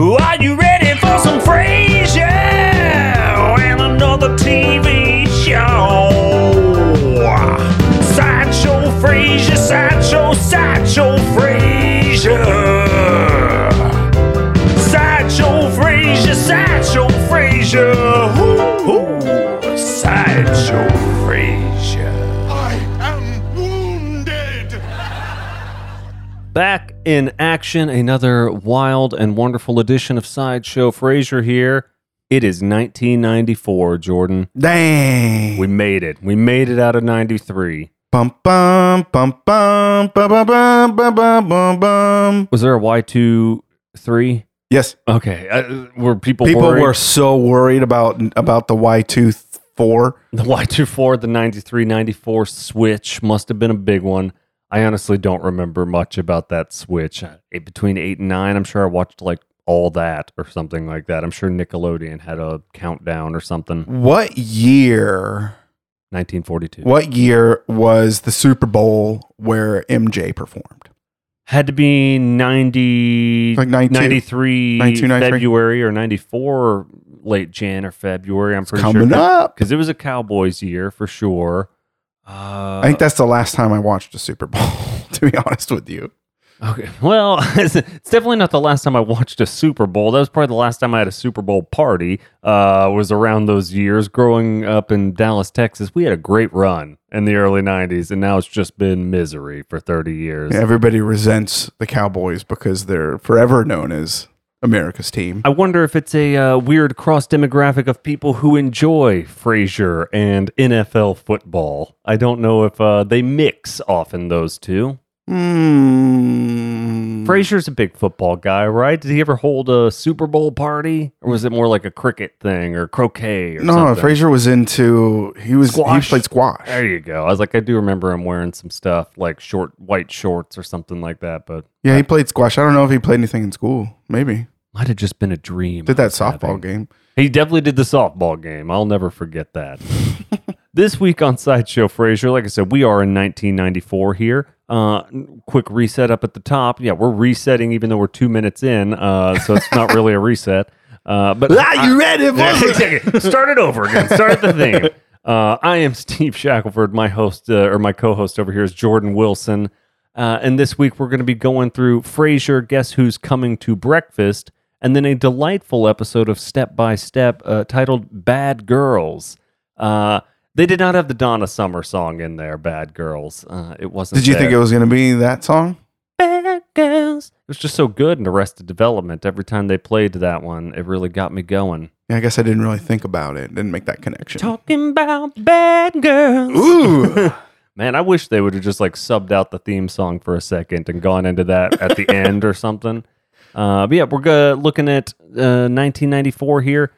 Are you ready for some Frasier and another TV show? Sideshow Frasier, sideshow, sideshow Frasier. Sideshow Frasier, sideshow Frasier. Ooh, ooh, Sideshow Frasier. I am wounded. Back in action, another wild and wonderful edition of Sideshow Frasier here. It is 1994, Jordan. Dang. We made it. We made it out of 93. Bum bum bum bum bum bum bum bum bum bum bum. Was there a Y23? Yes, Okay. Uh, were people people worried? were so worried about about the Y two four. The Y24, the 93 94 switch must have been a big one. I honestly don't remember much about that switch. Uh, it- between 8 and 9, I'm sure I watched like all that or something like that. I'm sure Nickelodeon had a countdown or something. What year? 1942. What year was the Super Bowl where MJ performed? Had to be 90, Like 92. 93 92, 93. February or 94 late Jan or February. I'm pretty Coming sure. up. Because it was a Cowboys year for sure. Uh, I think that's the last time I watched a Super Bowl. To be honest with you, Okay. Well, it's it's definitely not the last time I watched a Super Bowl. That was probably the last time I had a Super Bowl party. Uh, was around those years. Growing up in Dallas, Texas, we had a great run in the early '90s, and now it's just been misery for 30 years. everybody resents the Cowboys because they're forever known as America's team. I wonder if it's a uh, weird cross demographic of people who enjoy Frasier and NFL football. I don't know if uh, they mix often those two. Mm. Frasier's a big football guy, right? Did he ever hold a Super Bowl party, or was it more like a cricket thing or croquet or No, something? Frasier was into he was Squash. he played squash. There you go. I was like, I do remember him wearing some stuff like short white shorts or something like that, but Yeah, he played squash. I don't know if he played anything in school. Maybe might have just been a dream. did I that was softball having. game. He definitely did the softball game. I'll never forget that. this week on Sideshow Frasier, like I said, we are in 1994 here. Uh, quick reset up at the top. Yeah, we're resetting even though we're two minutes in, uh, so it's not really a reset. Uh, but Ah, you ready? Yeah, exactly. Start it over again. Start the theme. Uh, I am Steve Shackelford. My host uh, or my co-host over here is Jordan Wilson. Uh, and this week we're going to be going through Frasier. Guess who's coming to breakfast? And then a delightful episode of Step by Step uh, titled "Bad Girls." Uh, they did not have the Donna Summer song in there. "Bad Girls." Uh, it wasn't. Did you think it was going to be that song? Bad Girls? It was just so good in Arrested Development. Every time they played that one, it really got me going. Yeah, I guess I didn't really think about it. Didn't make that connection. Talking about bad girls. Ooh, Man, I wish they would have just like subbed out the theme song for a second and gone into that at the end or something. Uh, but yeah, we're go- looking at uh, 1994 here.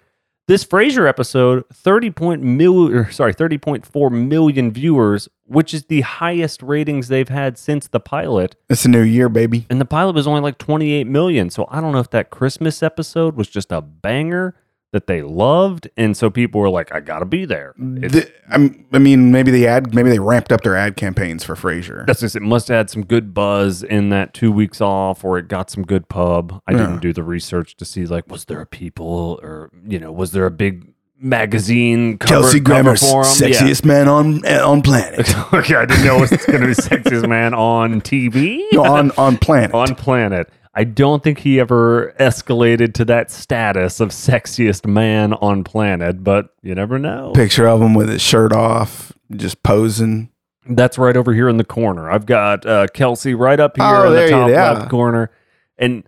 This Frasier episode, 30 point mil- or, sorry, 30.4 million viewers, which is the highest ratings they've had since the pilot. it's a new year, baby. And the pilot was only like 28 million. So I don't know if that Christmas episode was just a banger that they loved. And so people were like, I got to be there. The- I'm- mean, maybe the ad, maybe they ramped up their ad campaigns for Frasier. That's just it. Must have had some good buzz in that two weeks off, or it got some good pub. I Yeah. didn't do the research to see like was there a people or you know was there a big magazine cover, Kelsey cover Grammer's for 'em? sexiest man on on planet. Okay, I didn't know it was going to be sexiest man on TV No, on on planet. on planet. I don't think he ever escalated to that status of sexiest man on planet, but you never know. Picture of him with his shirt off, just posing. That's right over here in the corner. I've got uh, Kelsey right up here Oh, in the top left corner. And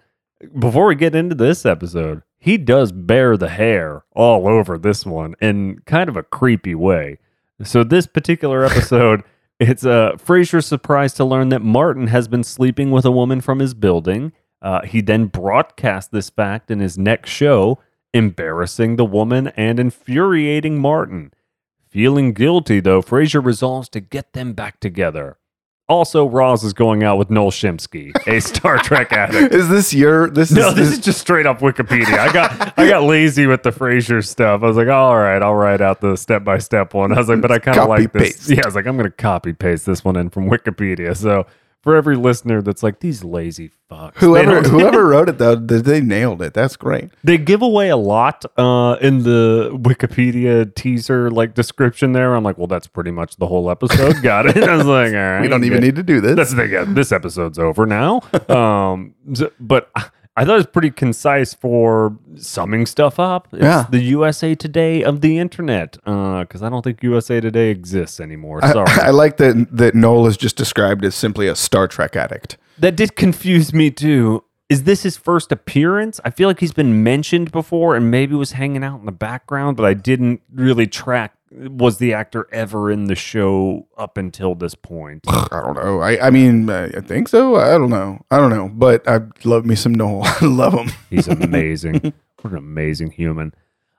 before we get into this episode, he does bear the hair all over this one in kind of a creepy way. So this particular episode, it's uh, Frasier's surprised to learn that Martin has been sleeping with a woman from his building. Uh, he then broadcast this fact in his next show, embarrassing the woman and infuriating Martin. Feeling guilty, though, Frasier resolves to get them back together. Also, Roz is going out with Noel Shempsky, a Star Trek addict. Is this your this No, is this is just straight up Wikipedia. I got I got lazy with the Frasier stuff. I was like, all right, I'll write out the step by step one. I was like, but I kind of like this. paste. Yeah, I was like, I'm gonna copy paste this one in from Wikipedia. So for every listener that's like these lazy fucks. Whoever whoever wrote it though, they nailed it. That's great. they give away a lot uh, in the Wikipedia teaser like description there. I'm like, well, that's pretty much the whole episode. Got it. I was like, all right, We don't even good. need to do this. That's the thing. This episode's over now. Um, but I thought it was pretty concise for summing stuff up. It's Yeah. the USA Today of the internet. Uh, because I don't think USA Today exists anymore. I, Sorry. I like that that Noel is just described as simply a Star Trek addict. that did confuse me too. Is this his first appearance? I feel like he's been mentioned before and maybe was hanging out in the background, but I didn't really track. Was the actor ever in the show up until this point? I don't know. I, I mean, I, I think so. I don't know. I don't know. But I love me some Noel. I love him. He's amazing. what an amazing human.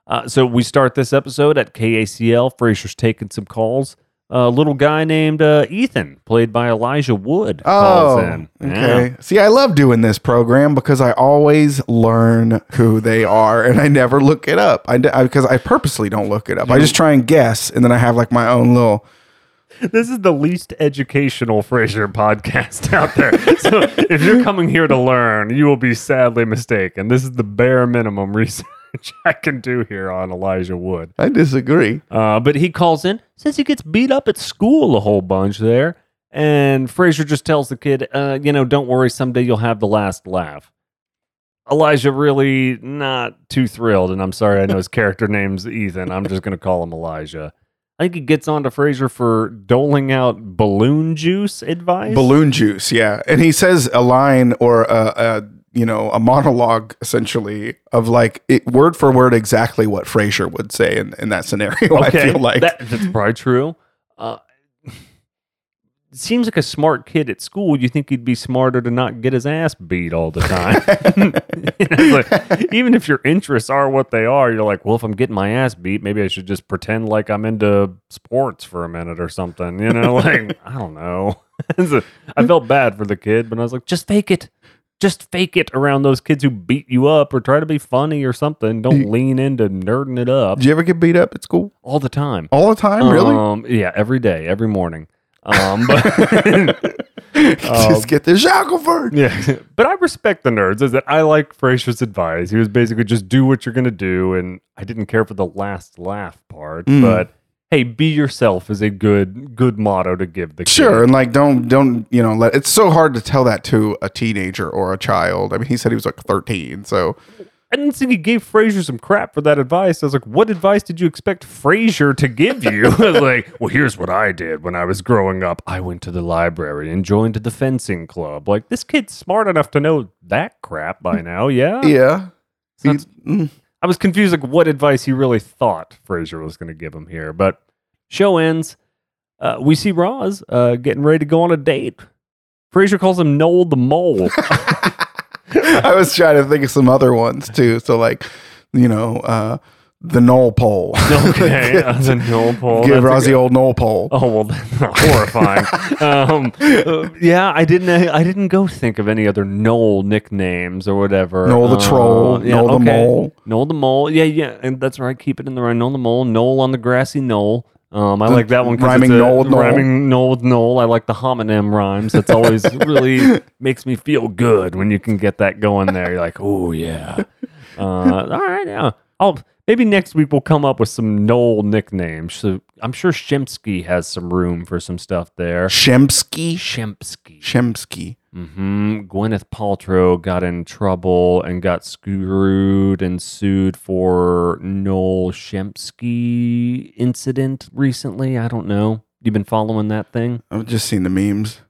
Uh, so we start this episode at KACL. Frasier's taking some calls. A little guy named uh, Ethan, played by Elijah Wood, Oh, in. okay. See, I love doing this program because I always learn who they are, and I never look it up. I because I, purposely don't look it up. I just try and guess, and then I have like my own little. This is the least educational Frasier podcast out there. So if you're coming here to learn, you will be sadly mistaken. This is the bare minimum research I can do here on Elijah Wood. I disagree. Uh, but he calls in, says he gets beat up at school a whole bunch there. And Frasier just tells the kid, uh, you know, don't worry, someday you'll have the last laugh. Elijah really not too thrilled, and I'm sorry, I know his character name's Ethan. I'm just gonna call him Elijah. I think he gets on to Frasier for doling out balloon juice advice. Balloon juice, yeah. And he says a line or a, a you know a monologue essentially of like it, word for word exactly what Frasier would say in, in that scenario. I feel like that, that's probably true. Uh, seems like a smart kid at school. You think he'd be smarter to not get his ass beat all the time. You know, like, even if your interests are what they are, you're like, well, if I'm getting my ass beat, maybe I should just pretend like I'm into sports for a minute or something. You know, like I don't know. I felt bad for the kid, but I was like, just fake it. Just fake it around those kids who beat you up or try to be funny or something. Don't lean into nerding it up Did you ever get beat up at school all the time. all the time? Really? Um, yeah, every day, every morning. Um, but Just get the Shackelford. yeah, but I respect the nerds. Is that I like Frasier's advice. He was basically just do what you're gonna do, and I didn't care for the last laugh part. Mm. But hey, be yourself is a good good motto to give the kid. Sure, and like don't don't you know let it's so hard to tell that to a teenager or a child. I mean, he said he was like 13, so I didn't think he gave Frasier some crap for that advice. I was like, what advice did you expect Frasier to give you? I was like, well, here's what I did when I was growing up. I went to the library and joined the fencing club. Like, this kid's smart enough to know that crap by now, yeah? yeah. He- mm. I was confused, like, what advice he really thought Frasier was going to give him here. But show ends. Uh, we see Roz uh, getting ready to go on a date. Frasier calls him Noel the Mole. I was trying to think of some other ones too. So like, you know, uh, the Knoll pole. okay, uh, the Noel Pole. Give That's a Roz good- the old Knoll pole. Oh well, horrifying. um, uh, yeah, I didn't. I didn't go think of any other Noel nicknames or whatever. Noel the Uh, troll, yeah, Noel the mole. Noel the mole. Yeah, yeah, and that's right. Keep it in the right. Noel the mole. Noel on the grassy knoll. Um, I like that one. rhyming it's a- Noel with Noel. Rhyming Noel with Noel. I like the homonym rhymes. That's always really makes me feel good when you can get that going there. You're like, oh yeah. Uh, all right, yeah. I'll maybe next week we'll come up with some Noel nicknames. So I'm sure Shempsky has some room for some stuff there. Shempsky. Shempsky. Shempsky. hmm Gwyneth Paltrow got in trouble and got screwed and sued for Noel Shemsky incident recently. I don't know. You've been following that thing? I've just seen the memes.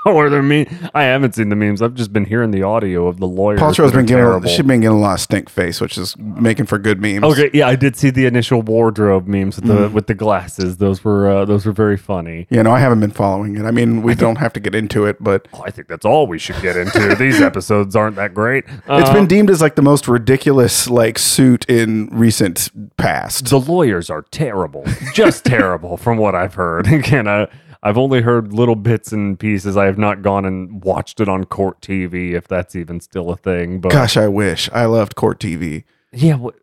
Oh, are there me? I haven't seen the memes. I've just been hearing the audio of the lawyers. Paltrow's that are been getting terrible. she's been getting a lot of stink face, which is making for good memes. Okay, yeah, I did see the initial wardrobe memes with the Mm. with the glasses. Those were uh, those were very funny. You know, I haven't been following it. I mean, we don't have to get into it, but Oh, I think that's all we should get into. These episodes aren't that great. It's been deemed as like the most ridiculous like suit in recent past. the lawyers are terrible, just terrible from what I've heard. Again, I, I've only heard little bits and pieces. I have not gone and watched it on court TV, if that's even still a thing. But Gosh, I wish I loved Court TV. yeah, what,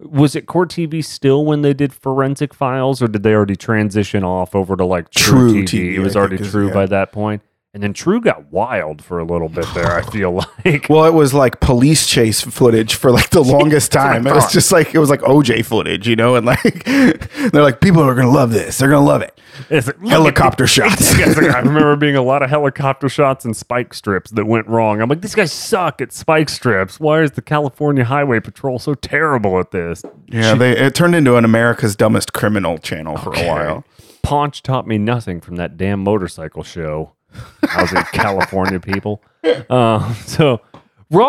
was it court TV still when they did forensic files, or did they already transition off over to like True, True TV? TV, It was I already is- True yeah. by that point. And then True got wild for a little bit there, I feel like. Well, it was like police chase footage for like the longest time. It was just like it was like OJ footage, you know, and like they're like people are gonna love this. They're gonna love it. It's like, Helicopter shots. Like, I remember being a lot of helicopter shots and spike strips that went wrong. I'm like, these guys suck at spike strips. Why is the California Highway Patrol so terrible at this? Yeah, they it turned into an America's Dumbest Criminal channel for a while. Ponch taught me nothing from that damn motorcycle show. How's it, California people? Uh, so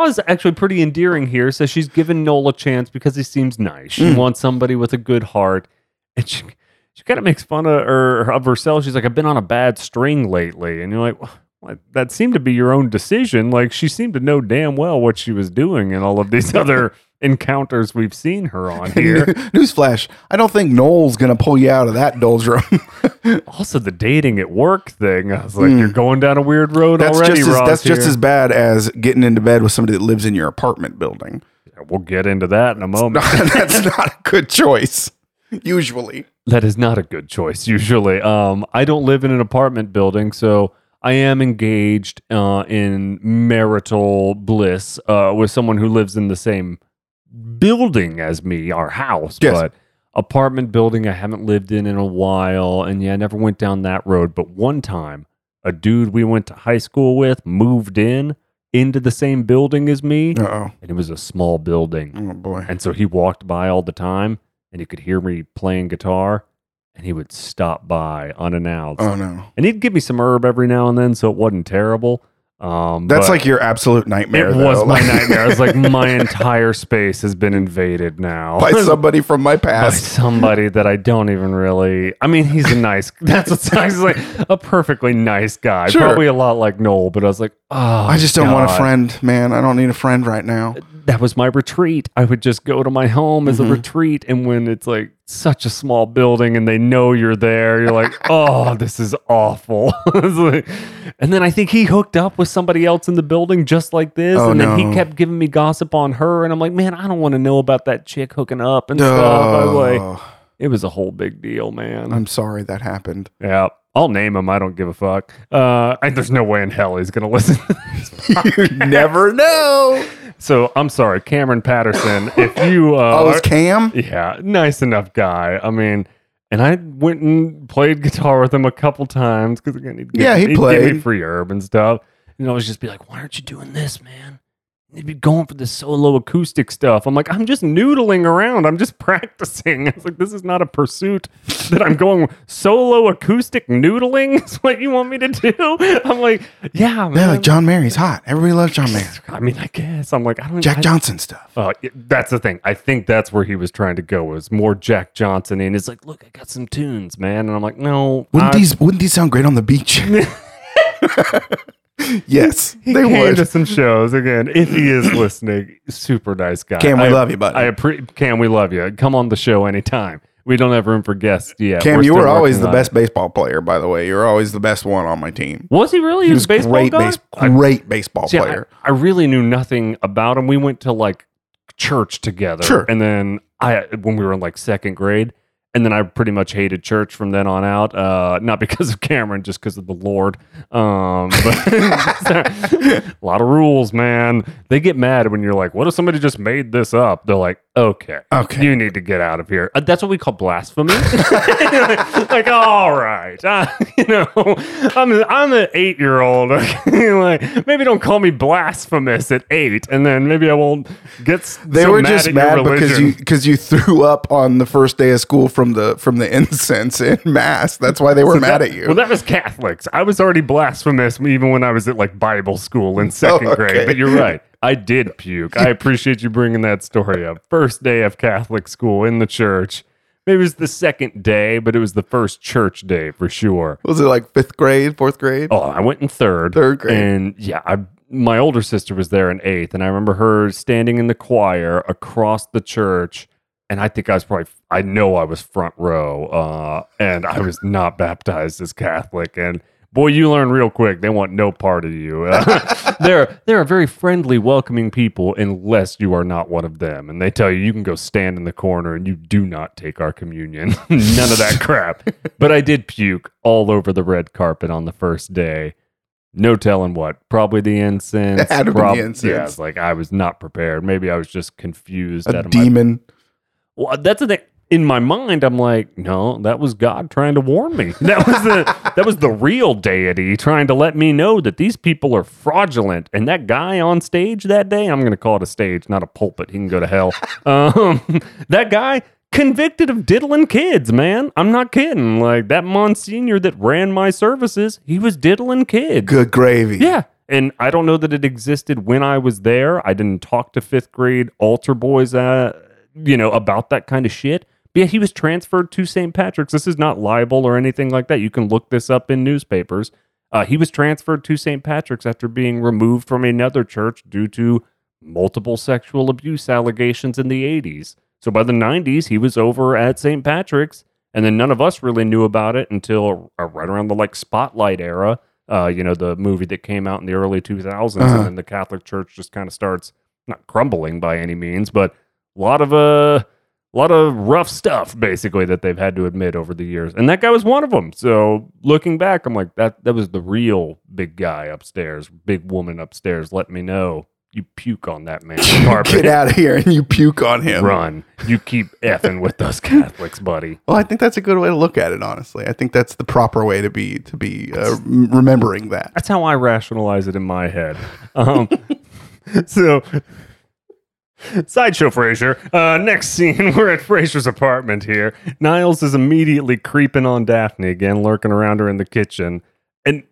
is actually pretty endearing here. Says she's given Noel a chance because he seems nice. She wants somebody with a good heart, and she she kind of makes fun of her of herself. She's like, "I've been on a bad string lately," and you're like. That seemed to be your own decision. Like she seemed to know damn well what she was doing in all of these other encounters we've seen her on here. Newsflash: I don't think Noel's gonna pull you out of that doldrum. Also, the dating at work thing. I was like, you're going down a weird road that's already, just as, Roz. that's just as bad as getting into bed with somebody that lives in your apartment building. We'll get into that in a moment. that's not a good choice. Usually, that is not a good choice. Usually, um, I don't live in an apartment building, so I am engaged uh, in marital bliss uh, with someone who lives in the same building as me, our house. Yes. But apartment building, I haven't lived in in a while, and yeah, I never went down that road. But one time, a dude we went to high school with moved in into the same building as me, uh oh, and it was a small building. oh boy. And so he walked by all the time and he could hear me playing guitar and he would stop by unannounced. Oh no, And he'd give me some herb every now and then so it wasn't terrible. Um, that's like your absolute nightmare. it though. was my nightmare. I was like, my entire space has been invaded now by somebody from my past. by somebody that I don't even really. I mean, he's a nice. That's what he's like. A perfectly nice guy. Sure. Probably a lot like Noel, but I was like, oh, I just don't want a friend, man. I don't need a friend right now. that was my retreat. I would just go to my home as a Mm-hmm. retreat. And when it's like such a small building and they know you're there, you're like, oh, this is awful. Like- and then I think he hooked up with somebody else in the building just like this. Oh, and then he kept giving me gossip on her. And I'm like, man, I don't want to know about that chick hooking up and stuff. I was like, it was a whole big deal, man. I'm sorry that happened. yeah. I'll name him. I don't give a fuck. Uh, I, there's no way in hell he's going to listen. to you never know. So I'm sorry, Cameron Patterson. If you, uh, Oh, it's Cam. yeah, nice enough guy. I mean, and I went and played guitar with him a couple times because again, he'd give, Yeah, he he'd give me played. free herb and stuff. And I was just be like, "Why aren't you doing this, man?" He'd be going for this solo acoustic stuff. I'm like, I'm just noodling around. I'm just practicing. I was like, this is not a pursuit that I'm going solo acoustic noodling. Is what you want me to do? I'm like, yeah, Yeah, man. like John Mayer's hot. Everybody loves John Mayer. I mean, I guess I'm like, I don't. Jack I, Johnson stuff. uh, that's the thing. I think that's where he was trying to go. Was more Jack Johnson, and it's like, look, I got some tunes, man, and I'm like, no, Wouldn't I- these wouldn't these sound great on the beach? yes, He they came would. to some shows again. If he is listening, super nice guy. Cam, we I- love you, buddy. I appre- Cam, we love you. Come on the show anytime. We don't have room for guests yet. Cam, We're you were always the best it. baseball player, by the way. You're always the best one on my team. Was he really? He He was baseball great, base, great baseball See, I- player. I, really knew nothing about him. We went to like church together. Sure. And then I when we were in like second grade. And then I pretty much hated church from then on out. Uh, not because of Cameron, just because of the Lord. Um, but a lot of rules, man. They get mad when you're like, "What if somebody just made this up?" They're like, "Okay, Okay. you need to get out of here." Uh, that's what we call blasphemy. like, all right, uh, you know, I'm a, I'm an eight year old. like, maybe don't call me blasphemous at eight, and then maybe I won't get. They so were mad just mad because you because you threw up on the first day of school from the from the incense in mass. That's why they were So mad that- at you. Well, that was Catholics. I was already blasphemous even when I was at like Bible school in second Oh, okay. grade. But you're right. I did puke. I appreciate you bringing that story up. First day of Catholic school in the church. Maybe it was the second day, but it was the first church day for sure. was it like fifth grade, fourth grade? Oh, I went in third. Third grade. And yeah, I my older sister was there in eighth, and I remember her standing in the choir across the church. And I think I was probably I know I was front row. Uh, and I was not baptized as Catholic. And boy, you learn real quick. They want no part of you. Uh, they're they're a very friendly, welcoming people unless you are not one of them. And they tell you you can go stand in the corner and you do not take our communion. None of that crap. But I did puke all over the red carpet on the first day. no telling what. Probably the incense. Had be the incense. Yeah, it's like I was not prepared. Maybe I was just confused. A of my demon. well, that's the thing. In my mind, I'm like, no, that was God trying to warn me. That was the that was the real deity trying to let me know that these people are fraudulent. And that guy on stage that day, I'm going to call it a stage, not a pulpit. He can go to hell. Um, that guy convicted of diddling kids, man. I'm not kidding. Like that Monsignor that ran my services, he was diddling kids. Good gravy. Yeah. And I don't know that it existed when I was there. I didn't talk to fifth grade altar boys, uh, you know, about that kind of shit. But yeah, he was transferred to St. Patrick's. This is not libel or anything like that. You can look this up in newspapers. Uh, he was transferred to St. Patrick's after being removed from another church due to multiple sexual abuse allegations in the 80s. So by the 90s, he was over at St. Patrick's, and then none of us really knew about it until uh, right around the like Spotlight era. Uh, you know, the movie that came out in the early 2000s, Uh-huh. and then the Catholic Church just kind of starts not crumbling by any means, but a lot of uh, a lot of rough stuff basically that they've had to admit over the years, and that guy was one of them. So looking back, I'm like that that was the real big guy upstairs, big woman upstairs. Let me know you puke on that man. carpet. Get out of here and you puke on him. Run. You keep effing with those Catholics, buddy. Well, I think that's a good way to look at it. Honestly, I think that's the proper way to be to be uh, remembering that. That's how I rationalize it in my head. Um, so, sideshow Frasier. Uh, next scene, we're at Frasier's apartment here. Niles is immediately creeping on Daphne again, lurking around her in the kitchen. And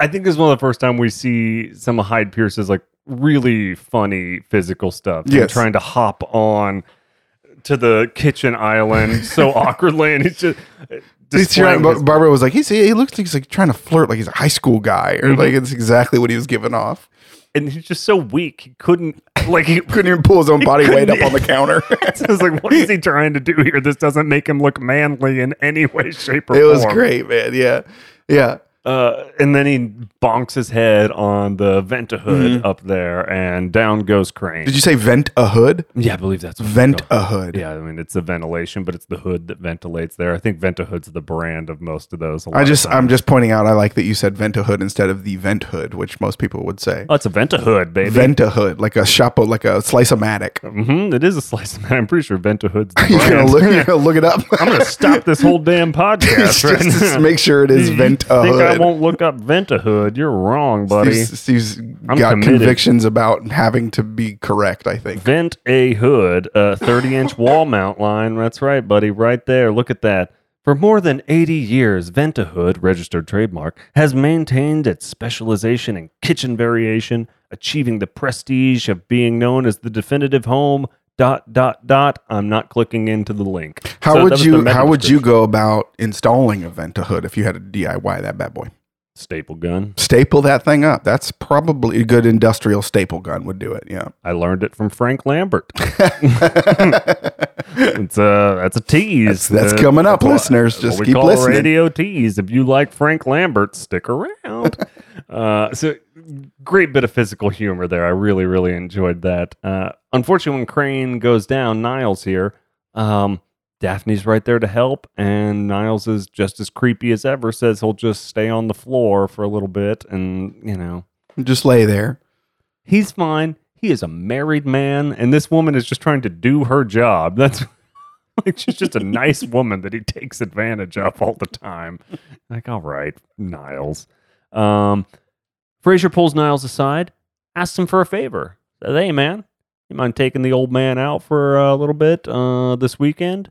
I think this is one of the first time we see some of Hyde Pierce's like really funny physical stuff. Yes. trying to hop on to the kitchen island so awkwardly, and he's just. He's trying, his- Barbara was like, he's, he looks like he's like trying to flirt like he's a high school guy, or Mm-hmm. like it's exactly what he was giving off. and he's just so weak. He couldn't like he Couldn't even pull his own body weight up on the counter. I was like, what is he trying to do here? This doesn't make him look manly in any way, shape, or form. it was great, man. Yeah, yeah. Uh, and then he bonks his head on the vent hood up there, and down goes Crane. Mm-hmm. Did you say vent a hood? yeah, I believe that's what Vent a hood. Yeah, I mean it's the ventilation, but it's the hood that ventilates there. I think Vent-A-Hood's the brand of most of those. I just. I'm just pointing out. I like that you said vent a hood instead of the vent hood, which most people would say. oh, it's a Vent-A-Hood, baby. Vent a hood, like a shapo, like a slice o matic. hmm it is a slice of I'm pretty sure Vent-A-Hood's the You're gonna look, you're gonna look it up. I'm gonna stop this whole damn podcast just, right just make sure it is vent a think I won't look up Vent-A-Hood? You're wrong, buddy. Steve's, Steve's I'm got committed. convictions about having to be correct. I think. Vent a hood, a 30 inch wall mount line. That's right, buddy. Right there. Look at that. For more than 80 years, Vent-A-Hood, registered trademark, has maintained its specialization in kitchen variation, achieving the prestige of being known as the definitive home. Dot dot dot. I'm not clicking into the link. How So would you How would you go about installing a vent hood if you had to DIY that bad boy? Staple gun. Staple that thing up. That's probably a good industrial staple gun would do it. Yeah. I learned it from Frank Lambert. it's a that's a tease. That's Uh, coming up, that's listeners. what Just we keep call a listening. radio tease. If you like Frank Lambert, stick around. uh, so great bit of physical humor there. I really really enjoyed that. Uh, unfortunately, when Crane goes down, Niles here. Um, Daphne's right there to help, and Niles is just as creepy as ever. Says he'll just stay on the floor for a little bit, and you know Just lay there. he's fine. He is a married man, and this woman is just trying to do her job. That's like she's just a nice woman that he takes advantage of all the time. Like, all right, Niles. Um, Frasier pulls Niles aside, asks him for a favor. Says, "Hey, man, you mind taking the old man out for a little bit uh, this weekend?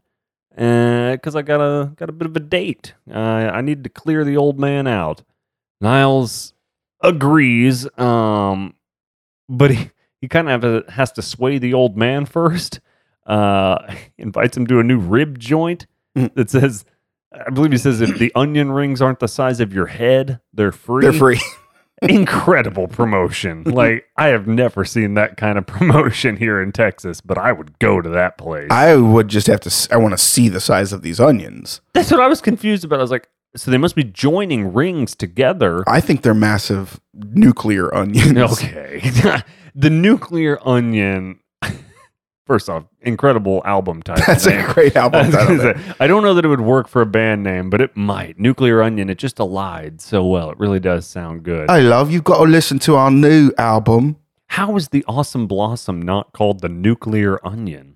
Because I got a got a bit of a date. Uh, I need to clear the old man out." Niles agrees, um, but he, he kind of has to sway the old man first. Uh, invites him to a new rib joint Mm. that says, I believe he says, if the onion rings aren't the size of your head, they're free. They're free. Incredible promotion. like, I have never seen that kind of promotion here in Texas, but I would go to that place. I would just have to. I want to see the size of these onions. That's what I was confused about. I was like, so they must be joining rings together. I think they're massive nuclear onions. Okay. the nuclear onion. First off, incredible album title. That's name. a great album title. gonna say, I don't know that it would work for a band name, but it might. Nuclear Onion, it just allied so well. It really does sound good. Hey, love, you've got to listen to our new album. How is the Awesome Blossom not called the Nuclear Onion?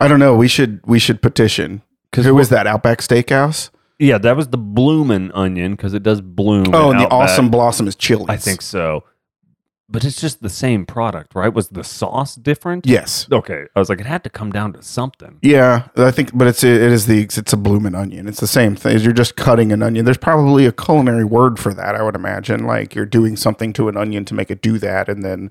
I don't know. We should we should petition. Because Who was that? Outback Steakhouse. Yeah, that was the bloomin' onion because it does bloom. Oh, and the awesome blossom is chili. I think so. But it's just the same product, right? Was the sauce different? Yes. Okay. I was like, it had to come down to something. Yeah, I think, but it's it is the it's a blooming onion. It's the same thing. You're just cutting an onion. There's probably a culinary word for that. I would imagine, like you're doing something to an onion to make it do that, and then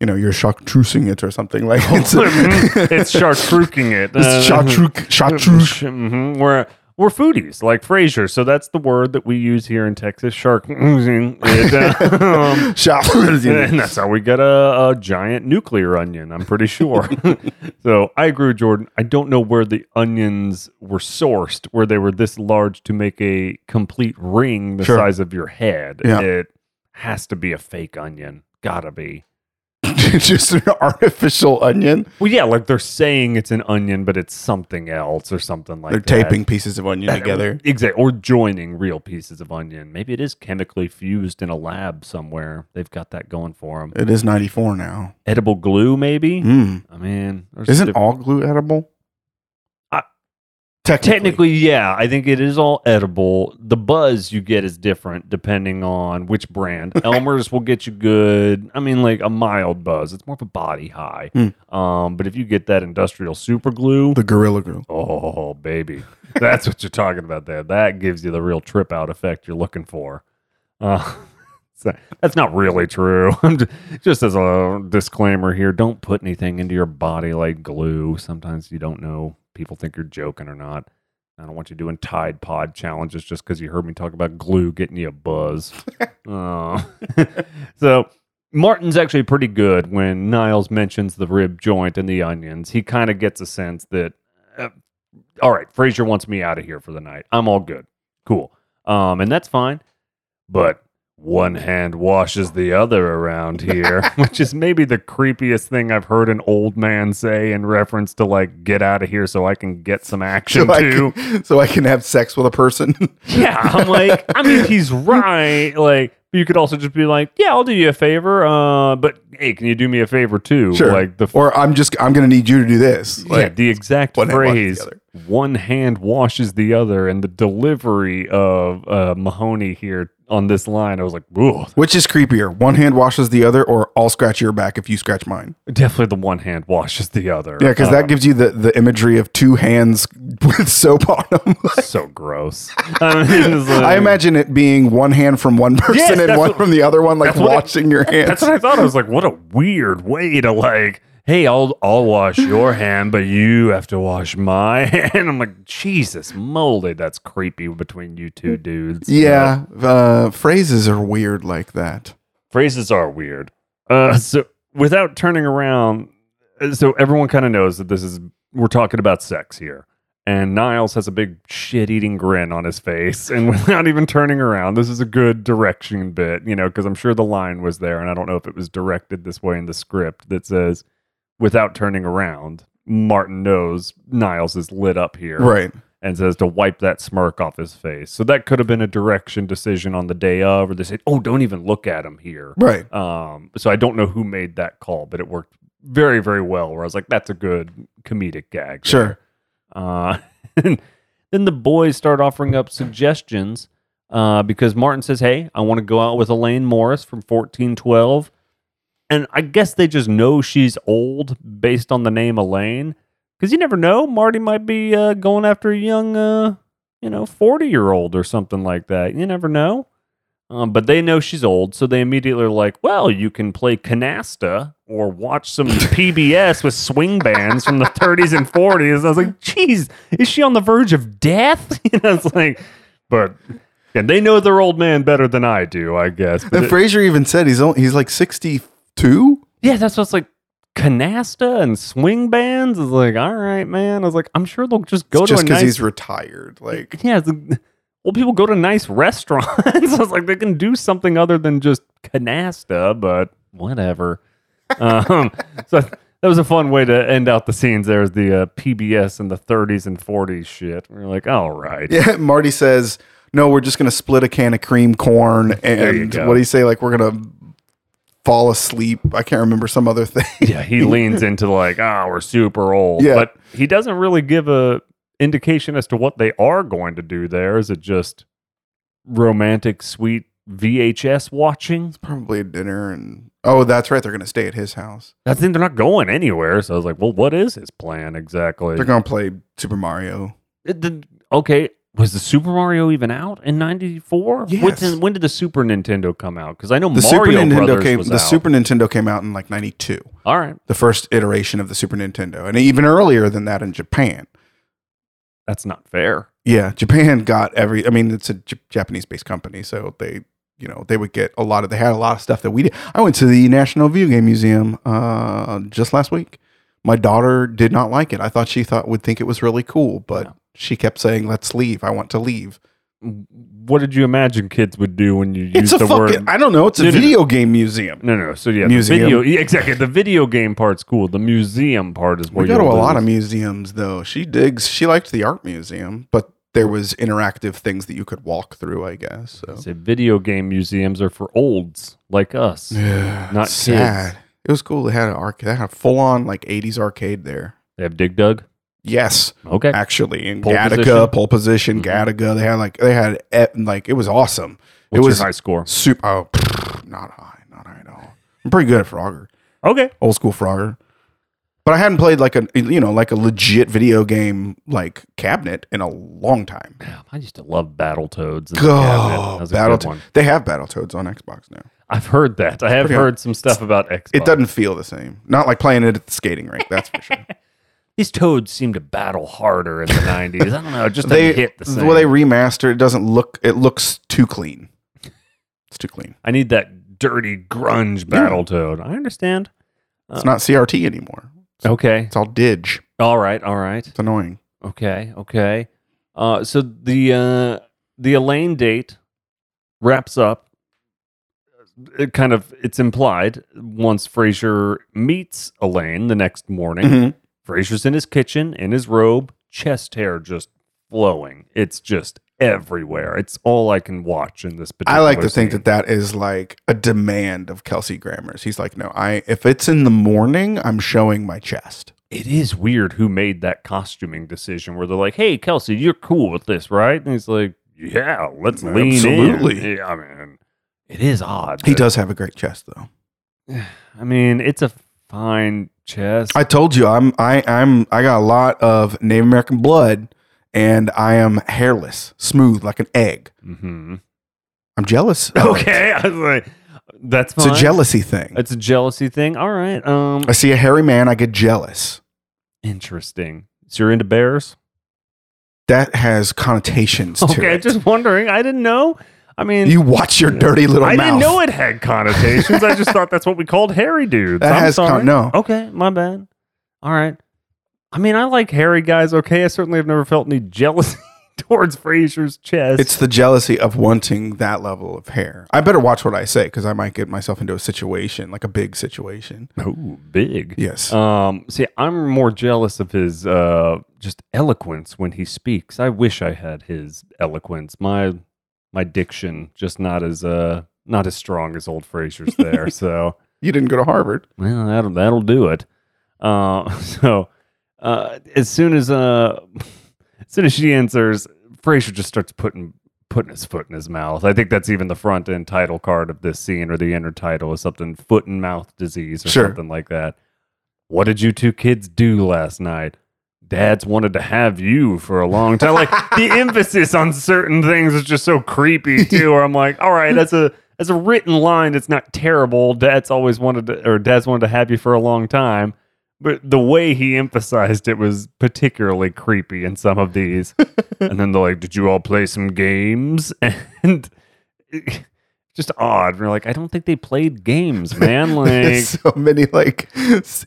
you know you're chartreusing it or something like it's. it's chartreusing it. It's chartreuse. Chartreuse. hmm We're we're foodies like Frasier, so that's the word that we use here in Texas. Shark. it. Um, and that's how we get a, a giant nuclear onion. I'm pretty sure. so I agree with Jordan. I don't know where the onions were sourced, where they were this large to make a complete ring the Sure. size of your head. Yeah. It has to be a fake onion. Gotta be. just an artificial onion. Well, yeah, like they're saying it's an onion, but it's something else or something like They're that. taping pieces of onion together. Exactly. Or joining real pieces of onion. Maybe it is chemically fused in a lab somewhere. They've got that going for them. It is 94 now. Edible glue, maybe? Mm. I mean, Isn't all glue edible? Technically. technically, yeah. I think it is all edible. The buzz you get is different depending on which brand. Elmer's will get you good. I mean, like a mild buzz. It's more of a body high. Hmm. Um, but if you get that industrial super glue, the gorilla glue. Oh, baby. That's what you're talking about there. That gives you the real trip out effect you're looking for. Uh, that's not really true. I'm just as a disclaimer here, don't put anything into your body like glue. Sometimes you don't know. People think you're joking or not. I don't want you doing Tide Pod challenges just because you heard me talk about glue getting you a buzz. Uh, so Martin's actually pretty good when Niles mentions the rib joint and the onions. He kind of gets a sense that, uh, all right, Frasier wants me out of here for the night. I'm all good. Cool. Um, and that's fine. But one hand washes the other around here, which is maybe the creepiest thing I've heard an old man say in reference to like, get out of here so I can get some action So I, too. can, so I can have sex with a person. Yeah, I'm like, I mean, he's right. Like, you could also just be like, yeah, I'll do you a favor. Uh, but hey, can you do me a favor too? sure. Like the or I'm just I'm gonna need you to do this. yeah, Like the exact one hand washes phrase the. One hand washes the other and the delivery of uh, mahoney here on this line i was like Ugh. which is creepier? One hand washes the other, or I'll scratch your back if you scratch mine. definitely the one hand washes the other Yeah, because Uh, that gives you the, the imagery of two hands with soap on them. so gross I, mean, it's like- I imagine it being one hand from one person Yes, and that's one what- from the other one, like that's what it- washing your hands. that's what i thought i was like what a weird way to like hey i'll i'll wash your hand but you have to wash my hand i'm like jesus moly that's creepy between you two dudes yeah, uh, phrases are weird like that. phrases are weird. Uh, so without turning around, uh, so everyone kind of knows that this is we're talking about sex here. And Niles has a big shit-eating grin on his face, and without even turning around, this is a good direction bit, you know, because I'm sure the line was there, and I don't know if it was directed this way in the script that says, without turning around, Martin knows Niles is lit up here, Right. and says to wipe that smirk off his face. So that could have been a direction decision on the day of, or they said, "Oh, don't even look at him here." Right. Um, so I don't know who made that call, but it worked very, very well. Where I was like, "That's a good comedic gag." Sure. Uh, then the boys start offering up suggestions uh, because Martin says, "Hey, I want to go out with Elaine Morris from 1412," and I guess they just know she's old based on the name Elaine. Because you never know, Marty might be uh, going after a young, uh, you know, 40 year old or something like that. You never know. Um, but they know she's old, so they immediately are like, well, you can play canasta or watch some PBS with swing bands from the 30s and 40s. I was like, geez, is she on the verge of death? you know, it's like, but and they know their old man better than I do, I guess. But And it- Frasier even said he's only, he's like 62. yeah, that's what's like canasta and swing bands is like, all right, man. I was like, I'm sure they'll just go It's to just because nice he's retired. Like, yeah, it's like, well, people go to nice restaurants. I was like, they can do something other than just canasta, but whatever. um, so that was a fun way to end out the scenes. There's the uh, PBS in the 30s and 40s shit. We're like, all right. Yeah, Marty says, "No, we're just gonna split a can of cream corn." And what do you say? Like we're gonna fall asleep. I can't remember some other thing. Yeah, he leans into like, oh, we're super old. Yeah. But he doesn't really give a indication as to what they are going to do there. Is it just romantic, sweet VHS watching? It's Probably a dinner, and oh, that's right. They're gonna stay at his house. I think they're not going anywhere. So I was like, well, what is his plan exactly? They're gonna play Super Mario. It did- okay, was the Super Mario even out in '94? Yes. When, when did the Super Nintendo come out? Because I know The Mario Super Nintendo Brothers came. The out. Super Nintendo came out in like '92. All right, The first iteration of the Super Nintendo, and even earlier than that in Japan. that's not fair. Yeah, Japan got every. I mean, it's a J- Japanese-based company, so they, you know, they would get a lot of. They had a lot of stuff that we did. I went to the National Video Game Museum uh, just last week. My daughter did not like it. I thought she thought would think it was really cool, but. She kept saying, "Let's leave. I want to leave." What did you imagine kids would do when you It's use the fucking. word? I don't know. It's a No, no, no. video game museum. No, no. So yeah, Museum. the video. exactly. The video game part's cool. The museum part is where We go to a lot of museums, though. She digs. She liked the art museum, but there was interactive things that you could walk through. I guess. So. Say video game museums are for olds like us. Yeah, Not sad. It was cool. They had an arcade. They had a full on like '80s arcade there. They have Dig Dug. Yes, Okay. actually in Pole Galaga, position? pole position, Mhm. Galaga. They had like they had like it was awesome. What's it was your high score? super. Oh, not high, not high at all. I'm pretty good at Frogger, Okay. old school Frogger. But I hadn't played like a you know like a legit video game like cabinet in a long time. Damn, I used to love Battletoads. Oh, That was a Battle good one. They have Battletoads on Xbox now. I've heard that. I have Pretty- heard some stuff about Xbox. It doesn't feel the same. Not like playing it at the skating rink. That's for sure. These toads seem to battle harder in the '90s. I don't know. It just they hit the same. Well, they remaster it doesn't look. It looks too clean. It's too clean. I need that dirty grunge Yeah. Battletoad. I understand. It's not CRT anymore. Okay. It's all Dig. All right. All right. It's annoying. Okay, okay. Uh, so the uh, the Elaine date wraps up. It kind of it's implied once Frasier meets Elaine the next morning. Mhm. Frasier's in his kitchen in his robe, chest hair just flowing. It's just everywhere. It's all I can watch in this particular. I like to think that that is like a demand of Kelsey Grammer's. He's like, no, I if it's in the morning, I'm showing my chest. it is weird who made that costuming decision where they're like, "Hey, Kelsey, you're cool with this, right?" And he's like, "Yeah, let's lean Absolutely. in." Yeah, I mean, it is odd. He does have a great chest, though. I mean, it's a fine chest. I told you, I'm I I'm I got a lot of Native American blood, and I am hairless, smooth like an egg. hmm I'm jealous. of it. Okay, I was like, "That's it's a jealousy thing. It's a jealousy thing. All right. Um, I see a hairy man, I get jealous. interesting. So you're into bears? That has connotations to Okay, it. just wondering. I didn't know. I mean, you watch your dirty little I mouth. didn't know it had connotations. I just thought that's what we called hairy dudes. That I'm has con- no. Okay, my bad. All right. I mean, I like hairy guys. Okay, I certainly have never felt any jealousy towards Frasier's chest. It's the jealousy of wanting that level of hair. I better watch what I say because I might get myself into a situation, like a big situation. Oh, big. Yes. Um, see, I'm more jealous of his uh just eloquence when he speaks. I wish I had his eloquence. My my diction just not as uh not as strong as old Frasier's there. so you didn't go to Harvard. well, that'll that'll do it. Uh, so uh, as soon as uh, as soon as she answers, Frasier just starts putting putting his foot in his mouth. I think that's even the front end title card of this scene, or the inner title is something foot and mouth disease or Sure. something like that. What did you two kids do last night? Dad's wanted to have you for a long time. Like the emphasis on certain things is just so creepy too. Where I'm like, all right, that's a that's a written line, it's not terrible. Dad's always wanted to, or Dad's wanted to have you for a long time. But the way he emphasized it was particularly creepy in some of these. and then they're like, "Did you all play some games?" And just odd. We're like, I don't think they played games, man. Like, so many like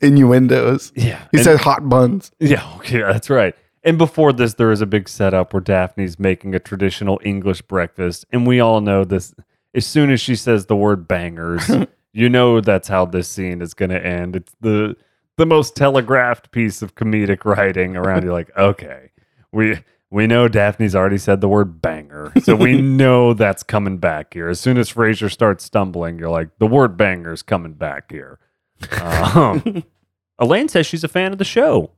innuendos. yeah, He and- said hot buns. Yeah, okay, that's right. And before this, there is a big setup where Daphne's making a traditional English breakfast, and we all know this. As soon as she says the word "bangers," you know that's how this scene is going to end. It's the the most telegraphed piece of comedic writing around. You're like, okay, we we know Daphne's already said the word banger, so we know that's coming back here. As soon as Frasier starts stumbling, you're like, the word banger's coming back here. Um, Elaine says she's a fan of the show.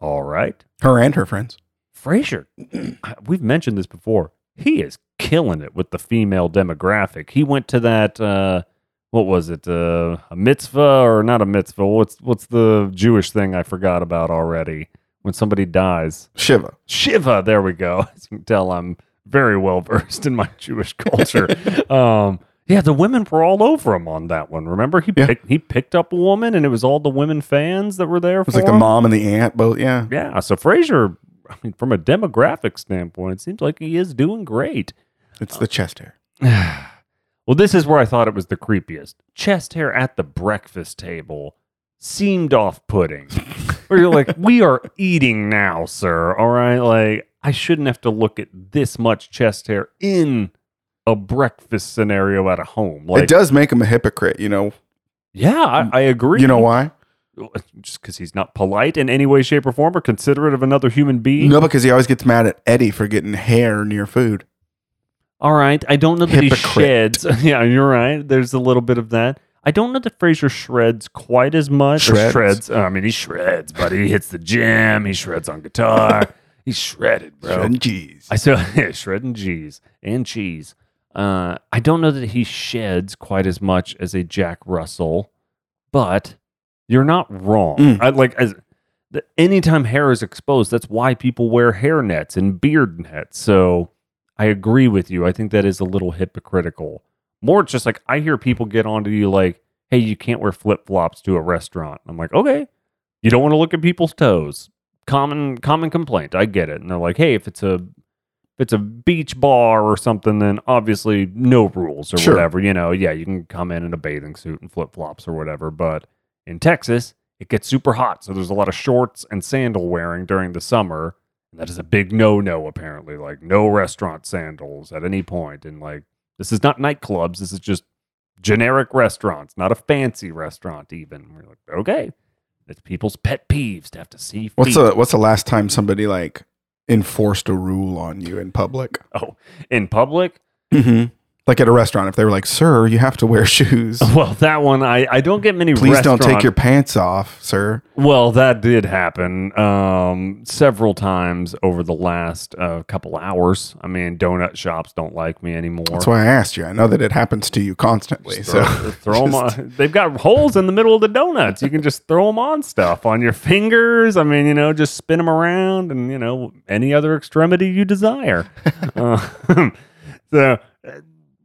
All right. Her and her friends. Frasier, we've mentioned this before. He is killing it with the female demographic. He went to that uh what was it? Uh, a mitzvah or not a mitzvah? What's what's the Jewish thing I forgot about already? When somebody dies. Shiva. Shiva, there we go. As you can tell I'm very well versed in my Jewish culture. um yeah, the women were all over him on that one. Remember, he Yeah. picked he picked up a woman, and it was all the women fans that were there. It was for like the mom and the aunt both. Yeah. Yeah, so Frasier, I mean, from a demographic standpoint, it seems like he is doing great. It's the chest hair. well, this is where I thought it was the creepiest. Chest hair at the breakfast table seemed off-putting. where you're like, "We are eating now, sir. All right, like I shouldn't have to look at this much chest hair in a breakfast scenario at a home." Like, it does make him a hypocrite, you know. yeah, I, I agree. You know why? Just because he's not polite in any way, shape, or form, or considerate of another human being. No, because he always gets mad at Eddie for getting hair near food. All right. I don't know that he Hypocrite. sheds. yeah, you're right. There's a little bit of that. I don't know that Frasier shreds quite as much. Shreds? shreds. I mean, he shreds, but he hits the gym. He shreds on guitar. He's shredded, bro. And cheese. I saw yeah, shredding cheese and cheese. Uh, I don't know that he sheds quite as much as a Jack Russell, but you're not wrong. Mm. I like as the, anytime hair is exposed, that's why people wear hair nets and beard nets. So I agree with you. I think that is a little hypocritical. More it's just like I hear people get onto you like, "Hey, you can't wear flip flops to a restaurant." I'm like, "Okay, you don't want to look at people's toes." Common common complaint. I get it. And they're like, "Hey, if it's a if it's a beach bar or something, then obviously no rules or Sure. whatever. You know, yeah, you can come in in a bathing suit and flip flops or whatever. But in Texas, it gets super hot, so there's a lot of shorts and sandal wearing during the summer. And that is a big no no, apparently. Like, no restaurant sandals at any point. And like, this is not nightclubs. This is just generic restaurants, not a fancy restaurant, even. We're like, okay. It's people's pet peeves to have to see feet. What's the What's the last time somebody like enforced a rule on you in public? oh, in public? Mm-hmm. Like at a restaurant, if they were like, "Sir, you have to wear shoes. Well, that one, I, I don't get many Please don't take restaurant- your pants off, sir." Well, that did happen um, several times over the last uh, couple hours. I mean, donut shops don't like me anymore. That's why I asked you. I know that it happens to you constantly. throw, So throw 'em on. They've got holes in the middle of the donuts. You can just throw them on stuff on your fingers. I mean, you know, just spin them around and, you know, any other extremity you desire. uh, so uh,